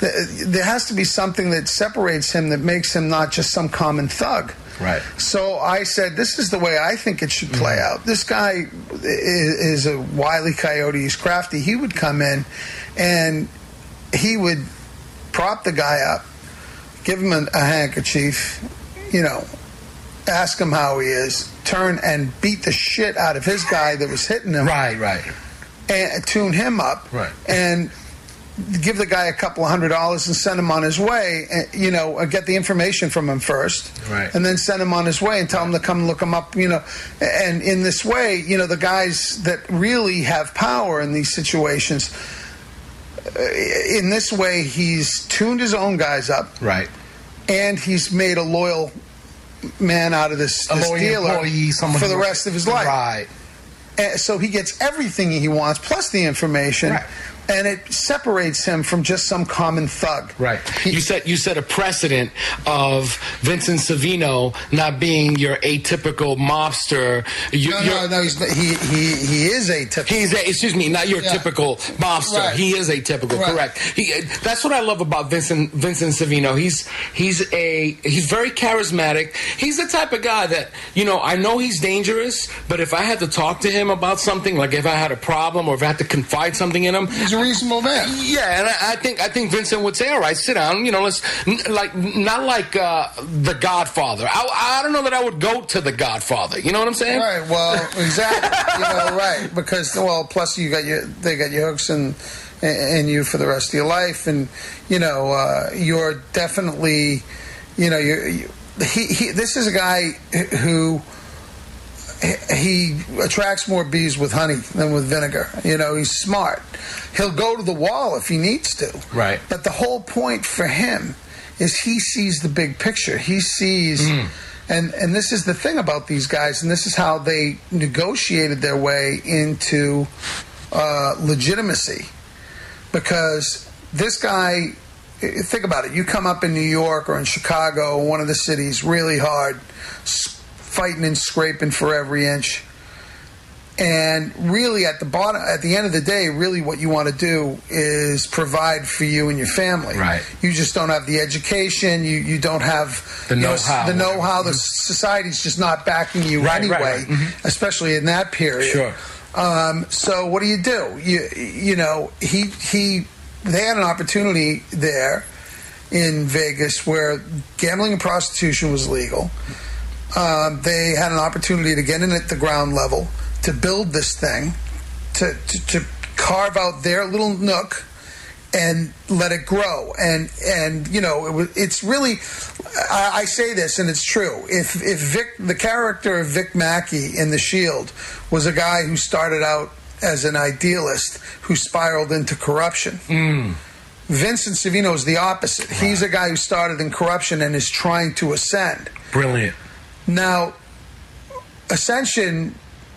th- there has to be something that separates him that makes him not just some common thug. Right. So I said, this is the way I think it should play mm-hmm. out. This guy is, is a wily coyote. He's crafty. He would come in and he would prop the guy up, give him a, a handkerchief, you know, ask him how he is, turn and beat the shit out of his guy that was hitting him. Right, right. And tune him up. Right. And give the guy a couple of hundred dollars and send him on his way. and, You know, uh, get the information from him first, Right. and then send him on his way and tell him to come look him up. You know, and in this way, you know, the guys that really have power in these situations. uh, In this way, he's tuned his own guys up, Right. And he's made a loyal man out of this, this dealer employee, for the rest of his life. Right. And so he gets everything he wants plus the information, and it separates him from just some common thug. Right. You set you set a precedent of Vincent Savino not being your atypical mobster. You, No, no, no. He's, he he he is a typical. He's a, excuse me, not your Yeah. typical mobster. Right. He is atypical, Right. correct. He, uh, that's what I love about Vincent Vincent Savino. He's he's a he's very charismatic. He's the type of guy that you know. I know he's dangerous, but if I had to talk to him about something, like if I had a problem or if I had to confide something in him, He's a reasonable man. yeah, and I, I think I think Vincent would say, "All right, sit down. You know, let's n- like not like uh, the Godfather. I, I don't know that I would go to the Godfather. You know what I'm saying? Right. Well, exactly. you know, (laughs) right. Because well, plus you got your they got your hooks and and you for the rest of your life, and you know uh, you're definitely, you know, you he, he. This is a guy who. He attracts more bees with honey than with vinegar. You know, he's smart. He'll go to the wall if he needs to. Right. But the whole point for him is he sees the big picture. He sees, and and this is the thing about these guys, and this is how they negotiated their way into uh, legitimacy, because this guy. Think about it. You come up in New York or in Chicago, one of the cities, really hard, fighting and scraping for every inch. And really, at the bottom, at the end of the day, really, what you want to do is provide for you and your family. Right. You just don't have the education. You you don't have The you know, know-how. The know-how. The society's just not backing you Right, anyway, right. Mhm. especially in that period. Sure. Um, so what do you do? You you know he he they had an opportunity there in Vegas where gambling and prostitution was legal. Um, they had an opportunity to get in at the ground level to build this thing, to, to, to carve out their little nook and let it grow. And and you know it was, it's really I, I say this and it's true. If if Vic the character of Vic Mackey in The Shield was a guy who started out as an idealist who spiraled into corruption. Vincent Savino is the opposite. He's a guy who started in corruption and is trying to ascend. Brilliant. Now, ascension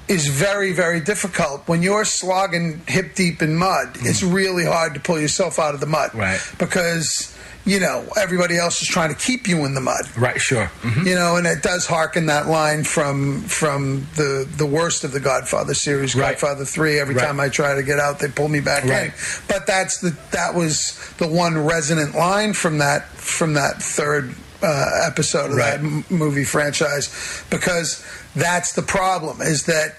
is very, very difficult. When you're slogging hip deep in mud, it's really hard to pull yourself out of the mud. Right. Because, you know, everybody else is trying to keep you in the mud. Right, sure. Mhm. You know, and it does harken that line from from the the worst of the Godfather series, Right. Godfather Three. Every Right. time I try to get out, they pull me back Right. in. But that's the that was the one resonant line from that from that third uh, episode of that m- movie franchise, because that's the problem. Is that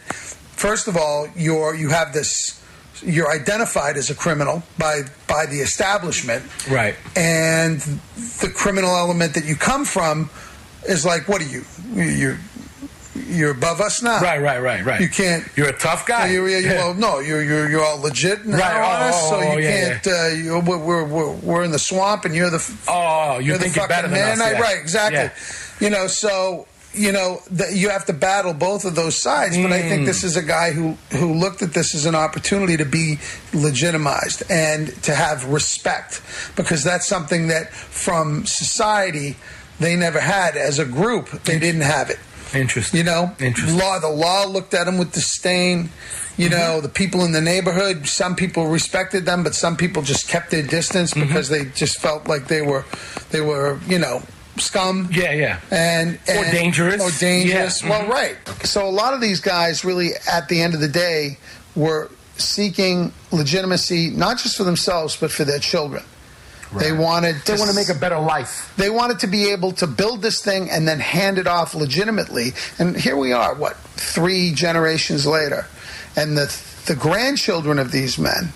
first of all, you're you have this. You're identified as a criminal by by the establishment, Right. and the criminal element that you come from is like, what are you? You're you're above us now. Right, right, right, right. You can't. You're a tough guy. You, you, well, no, you're you're you're all legit now Right, on oh, us, so oh, you yeah, can't. Uh, you, we're, we're we're in the swamp, and you're the. Oh, you you're think the you're better than man. us, I- yeah. Right, exactly. Yeah. You know, so you know that you have to battle both of those sides. But I think Mm. this is a guy who who looked at this as an opportunity to be legitimized and to have respect, because that's something that from society they never had as a group. They didn't have it. Interesting. You know, Interesting. law. The law looked at him with disdain. You Mm-hmm. know, the people in the neighborhood. Some people respected them, but some people just kept their distance Mm-hmm. because they just felt like they were, they were, you know, scum. Yeah, yeah. And, Or dangerous. Or dangerous. Yeah, Well, mhm. right. So a lot of these guys really, at the end of the day, were seeking legitimacy not just for themselves but for their children. They wanted They to want to make a better life. they wanted to be able to build this thing and then hand it off legitimately. And here we are, what three generations later, and the the grandchildren of these men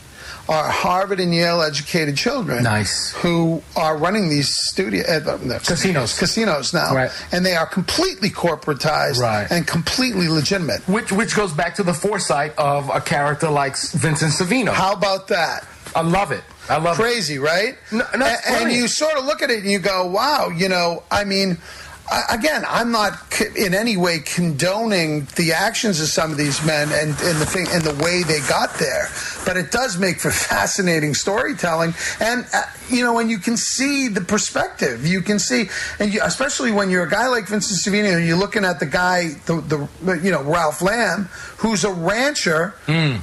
are Harvard and Yale educated children. Nice. Who are running these studio uh, Casinos. casinos now, Right. and they are completely corporatized Right. and completely legitimate. Which which goes back to the foresight of a character like Vincent Savino. How about that? I love it. I love crazy, right? No, no, A- and, you sort of look at it and you go, "Wow," you know. I mean, again, I'm not in any way condoning the actions of some of these men and, and the thing and the way they got there, but it does make for (laughs) fascinating storytelling. And uh, you know, and you can see the perspective. You can see, and you, especially when you're a guy like Vincent Savino, and you're looking at the guy, the, the you know Ralph Lamb, who's a rancher,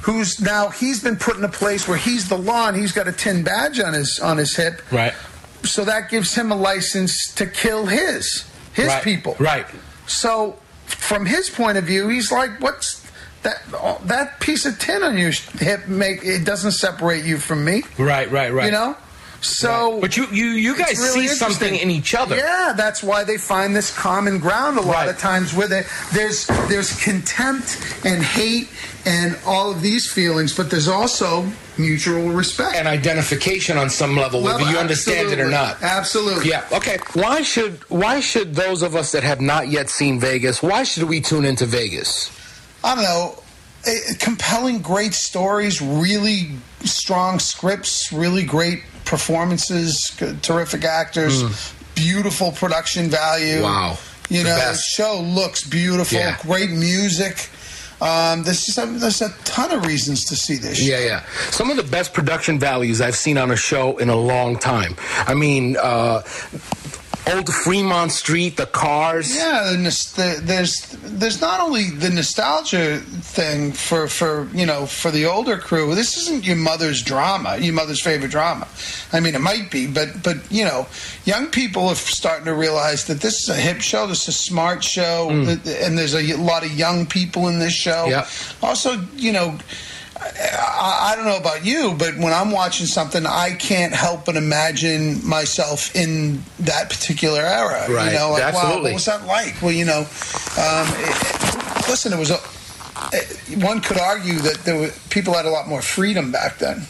who's now he's been put in a place where he's the law and he's got a tin badge on his on his hip. Right. So that gives him a license to kill his his Right. people. Right. So from his point of view, he's like, "What's that? That piece of tin on your hip make it doesn't separate you from me." Right, right, right. You know. So, Right. But you- you- you guys see something in each other. Yeah, that's why they find this common ground a lot of times with it. There's there's contempt and hate and all of these feelings, but there's also mutual respect and identification on some level, whether you understand it or not. Absolutely. Yeah. Okay. Why should why should those of us that have not yet seen Vegas? Why should we tune into Vegas? I don't know, compelling, great stories, really strong scripts, really great performances, good- terrific actors, hmm. beautiful production value. Wow. You The know, best. the show looks beautiful, Yeah. great music. Um, there's just a, there's a ton of reasons to see this. Yeah, yeah. Some of the best production values I've seen on a show in a long time. I mean, uh, old Fremont Street, the cars. Yeah, the, the, there's there's not only the nostalgia thing for for you know for the older crew. This isn't your mother's drama, your mother's favorite drama. I mean, it might be, but but you know, young people are starting to realize that this is a hip show. This is a smart show, that- and there's a lot of young people in this show. Yeah. Also, you know. I, I don't know about you, but when I'm watching something, I can't help but imagine myself in that particular era. Right. You know, like, wow, Absolutely. what was that like? Well, you know, um, it, listen, it was a. It, one could argue that there were people had a lot more freedom back then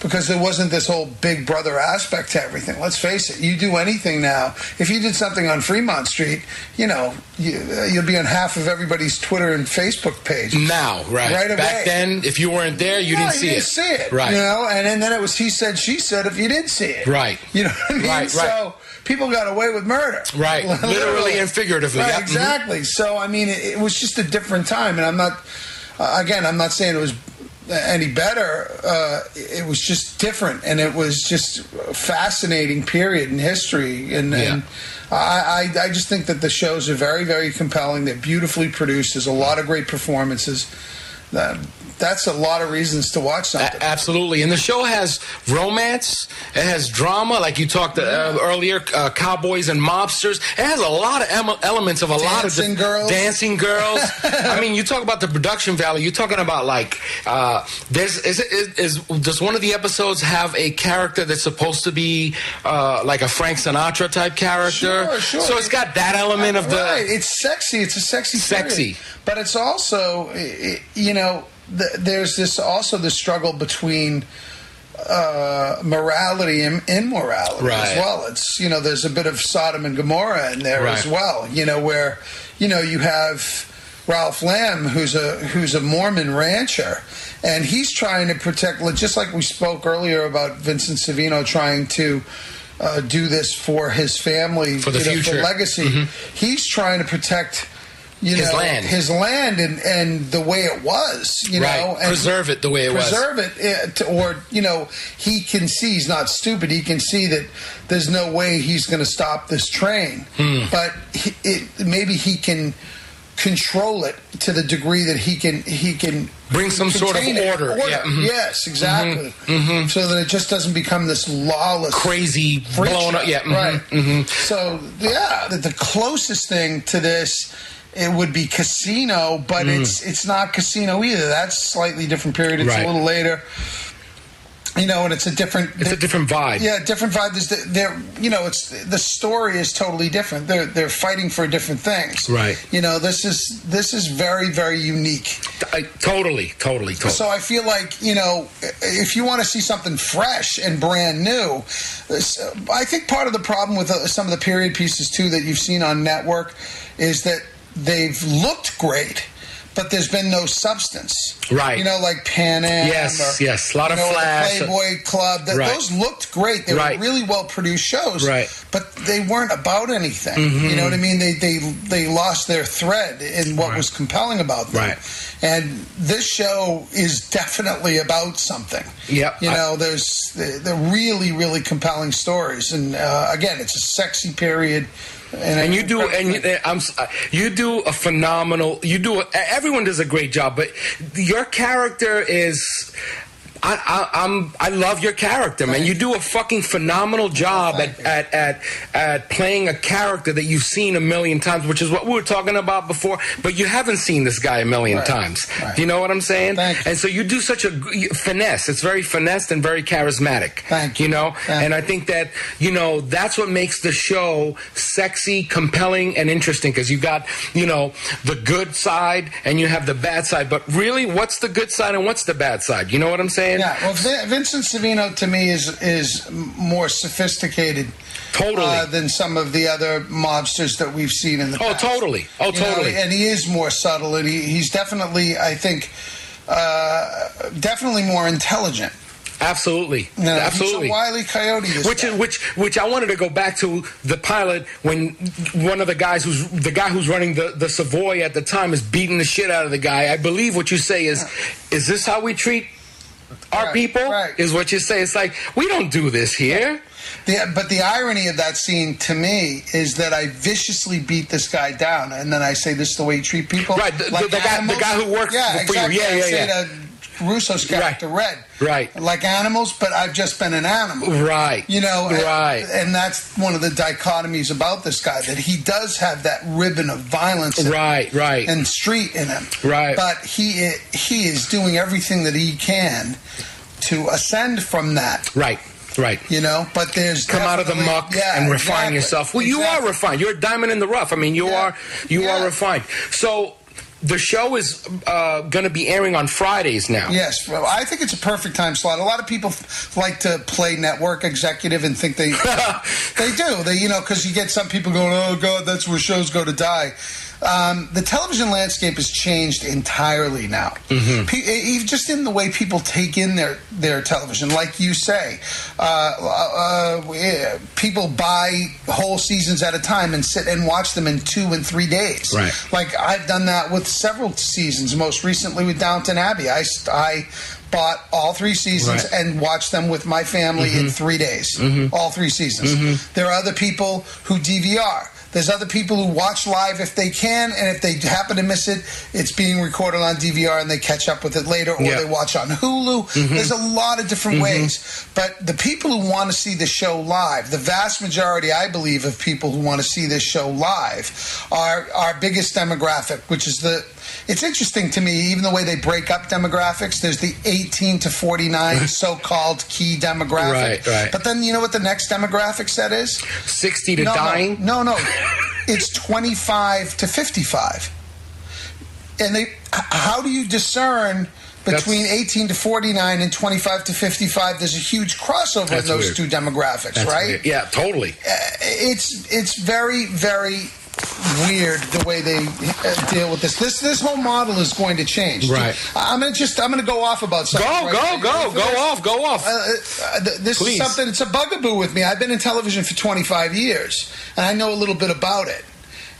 because there wasn't this whole big brother aspect to everything. Let's face it, you do anything now. If you did something on Fremont Street, you know, you, uh, you'll be on half of everybody's Twitter and Facebook page. Now, right. Right away. Back then, if you weren't there, you No, didn't see you it. didn't see it. Right. You know, and, and then it was he said, she said if you did see it. Right. You know what I mean? Right, right. So people got away with murder. Right. (laughs) Literally and figuratively. Right, Yep. Mhm. exactly. So, I mean, it, it was just a different time. And I'm not, uh, again, I'm not saying it was any better. Uh, it was just different, and it was just a fascinating period in history. And, and I, I, I just think that the shows are very, very compelling. They're beautifully produced. There's a lot of great performances. That, that's a lot of reasons to watch something. A- absolutely, and the show has romance. It has drama, like you talked uh, earlier, uh, cowboys and mobsters. It has a lot of em- elements of a lot of Dancing girls. dancing girls. (laughs) I mean, you talk about the production value. You're talking about like uh, there's is, it- is, is does one of the episodes have a character that's supposed to be uh, like a Frank Sinatra type character? Sure, sure. So it's got that element of the right. It's sexy. It's a sexy, period. Sexy. But it's also, you know, th- there's this also the struggle between uh, morality and immorality Right. as well. It's you know, there's a bit of Sodom and Gomorrah in there as well. You know, where you know you have Ralph Lamb, who's a who's a Mormon rancher, and he's trying to protect. Just like we spoke earlier about Vincent Savino trying to. Uh, do this for his family For the you know, future. legacy. Mhm. He's trying to protect you His know land. his land and and the way it was. You Right. know, and Preserve it the way it was. preserve it, eh, or you know, he can see he's not stupid. He can see that there's no way he's going to stop this train, Hmm. but he, it, maybe he can control it to the degree that he can he can Bring some sort of it. order. Yeah, mhm. Yes, exactly. Mhm. So that it just doesn't become this lawless, crazy freak blown up. Yeah, mhm, right. mhm. So yeah, the, the closest thing to this it would be Casino, but Mm. it's it's not Casino either. That's slightly different period. It's Right. a little later. You know, and it's a different. It's a different vibe. Yeah, different vibe. There's the, they're you know, it's the story is totally different. They're they're fighting for different things. Right. You know, this is this is very very unique. I, totally, totally, totally. So I feel like you know, if you want to see something fresh and brand new, this- I think part of the problem with uh, some of the period pieces too that you've seen on network is that they've looked great, but there's been no substance. Right. You know, like Pan Am. Yes, or, yes. A lot of know, flash. Playboy Club. That Right. those looked great. They Right. were really well produced shows. Right. But they weren't about anything. Mhm. You know what I mean? They they they lost their thread in what was compelling about them. Right. And this show is definitely about something. Yep. You I- know, there's the, the really, really compelling stories, and uh, again, it's a sexy period. And, and you do and (laughs) I'm you do a phenomenal you do everyone does a great job but your character is I, I, I'm I love your character, man. You do a fucking phenomenal job at, at, at at playing a character that you've seen a million times, which is what we were talking about before. But you haven't seen this guy a million Right. times. Do you know what I'm saying? And so you do such a finesse. It's very finessed and very charismatic. Thank you. You know, and I think that you know that's what makes the show sexy, compelling, and interesting because you've got you know the good side and you have the bad side. But really, what's the good side and what's the bad side? You know what I'm saying? Yeah, well, Vin- Vincent Savino to me is is more sophisticated, totally, uh, than some of the other mobsters that we've seen in the Oh, past. totally. Oh, You know, totally. and he is more subtle, and he, he's definitely, I think, uh, definitely more intelligent. Absolutely, No, absolutely. he's a wily coyote. Which is which which I wanted to go back to the pilot when one of the guys who's the guy who's running the the Savoy at the time is beating the shit out of the guy. I believe what you say is, is this how we treat our people? Is what you say? It's like we don't do this here. The, but the irony of that scene to me is that I viciously beat this guy down, and then I say this is the way you treat people. Right, the- the- the guy- the guy who works yeah, for you. exactly. Yeah, yeah, yeah. Russo's character, Red. Right. Like animals, but I've just been an animal. Right. You know, Right. And, that's one of the dichotomies about this guy that he does have that ribbon of violence, and, Right, right. and street in him. Right. But he he is doing everything that he can to ascend from that. Right. Right. You know, but there's Come out of the muck yeah, and refine exactly. yourself. Well, you are refined. You're a diamond in the rough. I mean, you are you are refined. So the show is uh, going to be airing on Fridays now. Yes, well, I think it's a perfect time slot. A lot of people f- like to play network executive and think they (laughs) they do. They you know because you get some people going, oh god, that's where shows go to die. Um, the television landscape has changed entirely now. Mm-hmm. E- just in the way people take in their their television, like you say, uh, uh, uh, people buy whole seasons at a time and sit and watch them in two and three days. Right. Like I've done that with several seasons. Most recently with Downton Abbey, I I bought all three seasons Right. and watched them with my family in Mhm. three days. Mhm. All three seasons. Mhm. There are other people who DVR. There's other people who watch live if they can, and if they happen to miss it, it's being recorded on DVR and they catch up with it later, or Yeah. they watch on Hulu. Mhm. There's a lot of different Mhm. ways. But the people who want to see the show live, the vast majority, I believe, of people who want to see this show live are our biggest demographic, which is the. It's interesting to me, even the way they break up demographics. There's the 18 to 49 (laughs) so-called key demographic. Right, right. But then you know what the next demographic set is? 60 to no, no, dying? No, no. (laughs) it's 25 to 55. And they, how do you discern between 18 to 49 and 25 to 55? There's a huge crossover in those weird. two demographics, That's right? weird. Yeah, totally. Uh, It's it's very very weird the way they uh, deal with this. This this whole model is going to change. Right. I'm gonna just I'm gonna go off about something. Go, right go, go, go this? off, go off. Uh, uh, this Please. is something. It's a bugaboo with me. I've been in television for 25 years, and I know a little bit about it.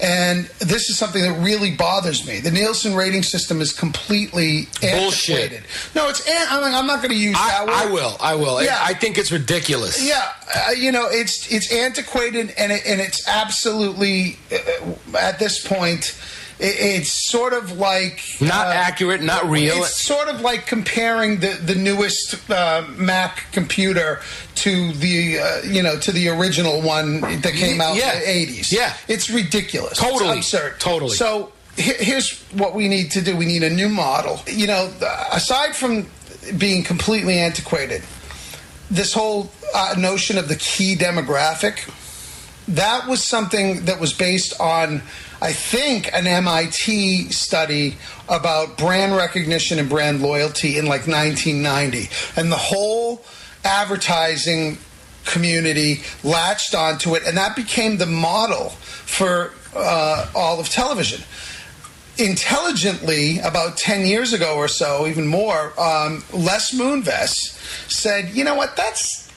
And this is something that really bothers me. The Nielsen rating system is completely Bullshit. antiquated. No, it's. I'm, I'm not going to use that word. I will. I will. Yeah. I think it's ridiculous. Yeah, uh, you know, it's it's antiquated and it, and it's absolutely uh, at this point. It, it's sort of like Not accurate, not real. It's sort of like comparing the the newest uh, Mac computer to the uh, you know to the original one that came out Yeah. in the eighties. Yeah. it's ridiculous. Totally. it's absurd. Totally. So here's what we need to do. We need a new model. You know, aside from being completely antiquated, this whole uh, notion of the key demographic that was something that was based on i think an mit study about brand recognition and brand loyalty in like 1990 and the whole advertising community latched onto it and that became the model for uh, all of television. Intelligently about 10 years ago or so even more um, les moonves said you know what? That's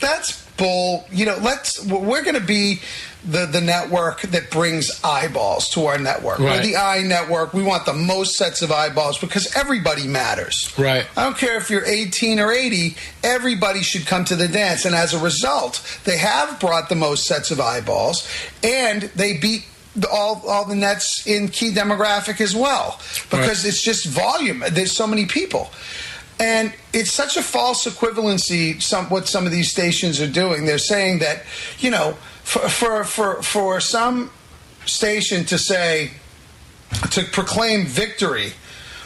that's bull you know let's we're going to be the the network that brings eyeballs to our network we're the eye network we want the most sets of eyeballs because everybody matters Right. I don't care if you're 18 or 80, everybody should come to the dance. And as a result, they have brought the most sets of eyeballs and they beat all, all the nets in key demographic as well because it's just volume. There's so many people. And it's such a false equivalency. Some what some of these stations are doing. They're saying that you know, for for for, for some station to say to proclaim victory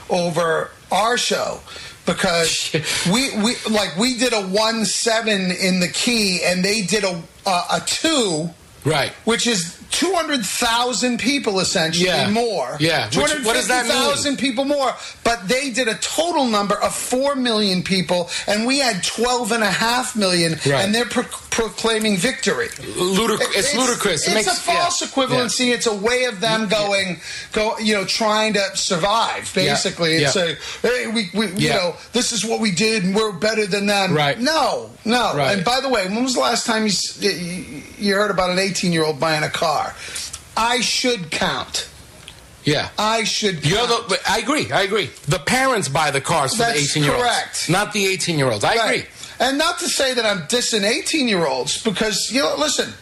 over our show because (laughs) we we like we did a one seven in the key and they did a a, a two Right. which is 200,000 people essentially Yeah. more. Yeah. Which- what does that mean? 250,000 people more. But they did a total number of 4 million people, and we had 12.5 million, and a half million, Right. and they're pro- proclaiming victory. Ludic- it's ludicrous. It It's makes- a false yeah. equivalency. It's a way of them going, go, you know, trying to survive. Yeah. Basically, Yeah. it's a, hey, we, we you know, this is what we did, and we're better than them. Right. No, no. Right. And by the way, when was the last time you you, you heard about an 18 year old buying a car? I should count. Yeah. I should. You're the, I agree. I agree. The parents buy the cars for That's the 18 year olds. correct. Not the 18 year olds. I Right. agree. And not to say that I'm dissing 18 year olds because, you know, listen,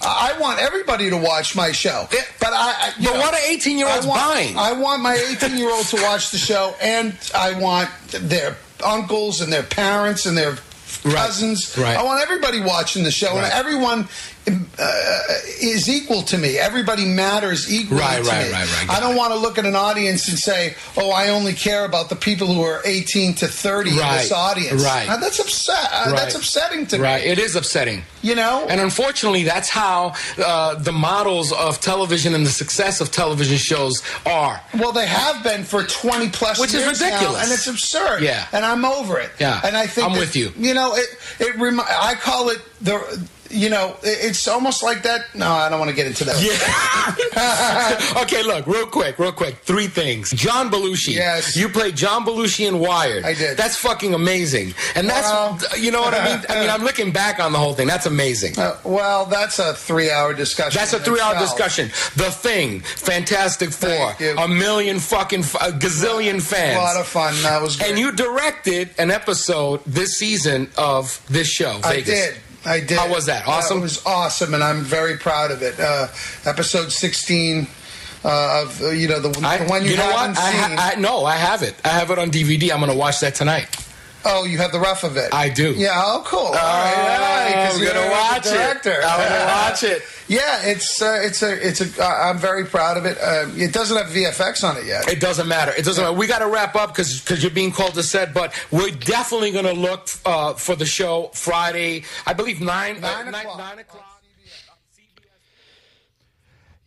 I want everybody to watch my show. But I. I you But know, what are 18-year-olds I want- buying? I want my 18 year old to watch the show, and I want their uncles and their parents and their cousins. Right. I want everybody watching the show, Right. and everyone uh, is equal to me. Everybody matters equally Right, to right, me. right, right. I don't want to look at an audience and say, "Oh, I only care about the people who are 18 to 30 in this audience." right. Uh, that's upset. uh, That's upsetting to Right. me. It is upsetting. You know. And unfortunately, that's how uh, the models of television and the success of television shows are. Well, they have been for 20 plus Which is years now, ridiculous. and it's absurd. Yeah. And I'm over it. Yeah. And I think I'm that, with you. You know, it it remi- I call it the you know, it's almost like that. No, I don't want to get into that. Yeah. (laughs) okay, look, real quick, real quick. Three things. John Belushi. Yes. You played John Belushi in Wired. I did. That's fucking amazing. And that's, Well- you know what I mean? I mean, I'm looking back on the whole thing. That's amazing. Uh, well, that's a three-hour discussion. That's a three-hour discussion. The Thing, Fantastic Four, Thank you. a million fucking, f- a gazillion fans. A lot of fun. That was great. And you directed an episode this season of this show, I did. I did. How was that? Awesome? it was awesome, and I'm very proud of it. Uh, episode 16 uh, of uh, you know the, the one you, you know haven't what? I, seen. ha- I, no, I have it. I have it on DVD. I'm going to watch that tonight. Oh, you have the rough of it. I do. Yeah. Oh, cool. All right. all right, 'cause I'm you're gonna watch it. I'm gonna (laughs) watch it. Yeah, it's uh, it's a it's a. Uh, I'm very proud of it. Uh, it doesn't have VFX on it yet. It doesn't matter. It doesn't matter. We got to wrap up because because you're being called to set, but we're definitely going to look uh, for the show Friday. I believe nine nine, nine, nine o'clock.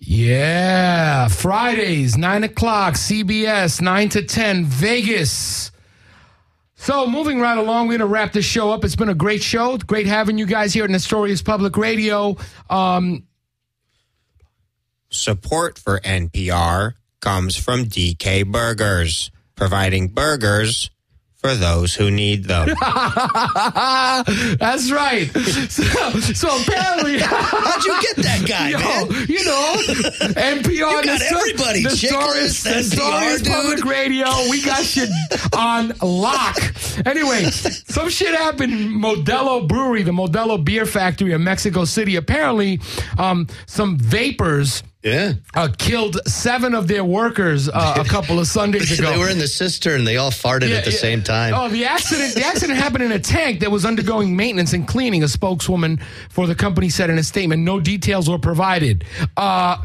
Yeah, Fridays, 9 o'clock, CBS, 9 to 10, Vegas. So, moving right along, we're going to wrap this show up. It's been a great show. Great having you guys here at Nestorius Public Radio. Um, Support for NPR comes from DK Burgers, providing burgers for those who need them. (laughs) That's right. So, so apparently, (laughs) How'd you get that guy, Yo, man? You know, (laughs) NPR. You got Nestor- everybody. Nestorius, Chiklis, dude. Public Radio. We got shit on lock. Anyway, some shit happened in Modelo Brewery, the Modelo Beer Factory in Mexico City. Apparently, um, some vapors. Yeah. Uh, killed seven of their workers uh, a couple of Sundays (laughs) ago. they were in the cistern. They all farted Yeah, at the yeah. same time. Oh, the accident! The accident happened in a tank that was undergoing maintenance and cleaning. A spokeswoman for the company said in a statement, "No details were provided." Uh,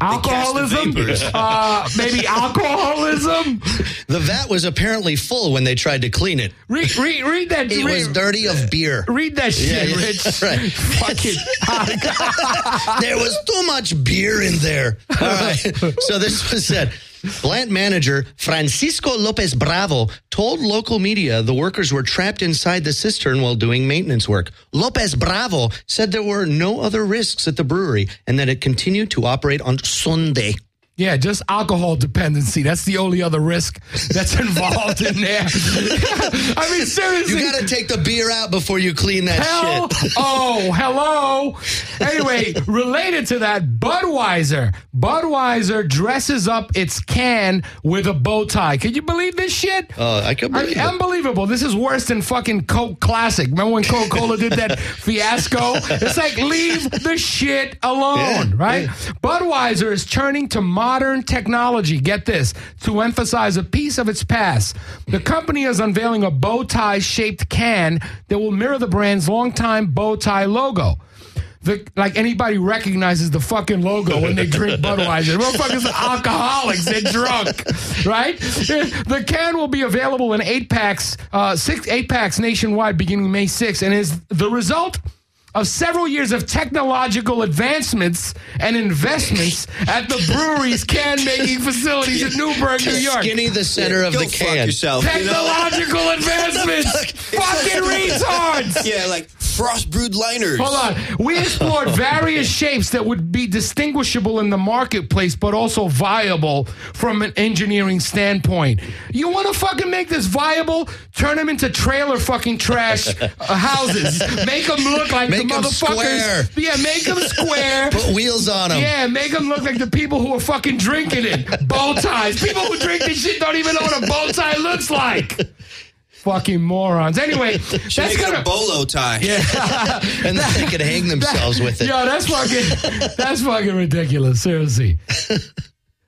alcoholism, (laughs) uh, maybe (laughs) alcoholism. The vat was apparently full when they tried to clean it. Read, read, read that. It read, was dirty of beer. Read that shit, Yeah, yeah, Rich. (laughs) right. Fucking. there was too much beer in there. All right. So this was said. Plant manager Francisco Lopez Bravo told local media the workers were trapped inside the cistern while doing maintenance work. Lopez Bravo said there were no other risks at the brewery and that it continued to operate on Sunday. Yeah, just alcohol dependency. That's the only other risk that's (laughs) involved in there. (laughs) I mean, seriously. You got to take the beer out before you clean that Hell, shit. (laughs) oh, hello. Anyway, related to that, Budweiser. Budweiser dresses up its can with a bow tie. Can you believe this shit? Oh, I can I believe mean, it. unbelievable. This is worse than fucking Coke Classic. Remember when Coca Cola did that fiasco? It's like, leave the shit alone, Yeah, right? yeah. Budweiser is turning to modern technology, get this, to emphasize a piece of its past. The company is unveiling a bow tie shaped can that will mirror the brand's longtime bow tie logo. The, like anybody recognizes the fucking logo when they drink (laughs) Budweiser. Motherfuckers are alcoholics. They're drunk, right? The can will be available in eight packs, uh, six eight packs nationwide beginning May 6th, and is the result of several years of technological advancements and investments at the brewery's can making facilities in Newburgh, New York. Skinny the center of Go the fuck can. yourself. you know? Technological (laughs) advancements. Fucking retards. Yeah, like frost brewed liners. Hold on. We explored (laughs) various shapes that would be distinguishable in the marketplace, but also viable from an engineering standpoint. You want to fucking make this viable? Turn them into trailer fucking trash uh, houses. Make them look like Make the motherfuckers. square. Yeah, make them square. (laughs) Put wheels on them. Yeah, make them look like the people who are fucking drinking it. Bow ties. People who drink this shit don't even know what a bow tie looks like. Fucking morons. Anyway, (laughs) that's it gonna a bolo tie. yeah. (laughs) and then they could hang (laughs) themselves with it. Yo, that's fucking that's fucking ridiculous. Seriously.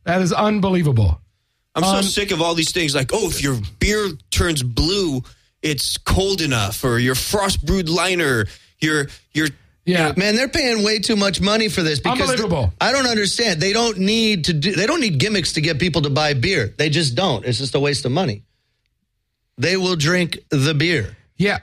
That is unbelievable. I'm so Um, sick of all these things like, oh, if your beer turns blue, it's cold enough, or your frost brewed liner, your your Yeah. Man, they're paying way too much money for this because Unbelievable. I don't understand. They don't need to do. They don't need gimmicks to get people to buy beer. They just don't. It's just a waste of money. They will drink the beer. Yeah.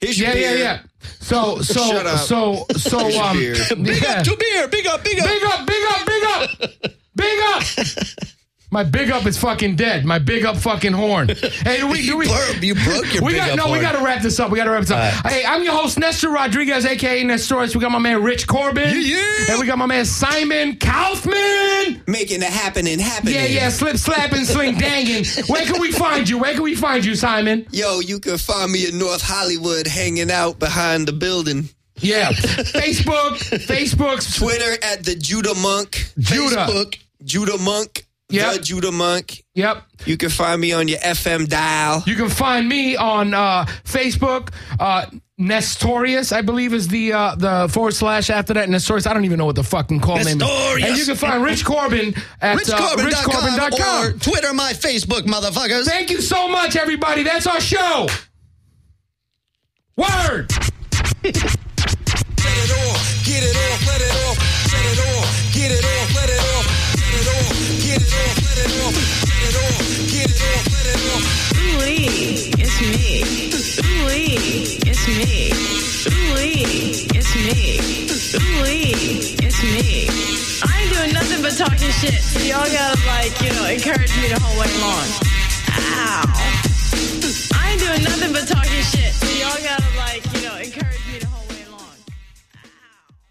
here's your Yeah, yeah, beer. yeah. So (laughs) so Shut up. so so um beer. (laughs) Big yeah. up to beer. Big up. Big up. Big up, big up, big up. Big up. (laughs) My big up is fucking dead. My big up fucking horn. (laughs) Hey, do we, do we, you broke your (laughs) we big got, up No, we got to wrap this up. We got to wrap this up. Hey, I'm your host, Nestor Rodriguez, aka Nestorius. We got my man Rich Corbin. Yeah, And we got my man Simon Kaufman. Making it happen and happening. Yeah, yeah, slip, slapping, sling, danging. Where can we find you? Where can we find you, Simon? Yo, you can find me in North Hollywood hanging out behind the building. Yeah. Facebook, (laughs) Facebook's Twitter at the Judah Monk. Judah. Facebook, Judah Monk. Yep. The Judah Monk. Yep. You can find me on your FM dial. You can find me on uh, Facebook. Uh, Nestorius, I believe, is the uh, the forward slash after that. Nestorius, I don't even know what the fucking call name is. Nestorius. And you can find Rich Corbin at uh, RichCorbin.com richcorbin.com. or Twitter my Facebook, motherfuckers. Thank you so much, everybody. That's our show. Word. Let it off, get it off, let it off, set it off, get it off, let it off, it. Ooh-wee, it's me. Ooh-wee, it's me. Ooh-wee, it's me. Ooh-wee, it's me. I ain't doing nothing but talking shit. Y'all gotta like, you know, encourage me to whole way long. Ah, ow. I ain't doing nothing but talking shit. So y'all gotta like, you know, encourage me.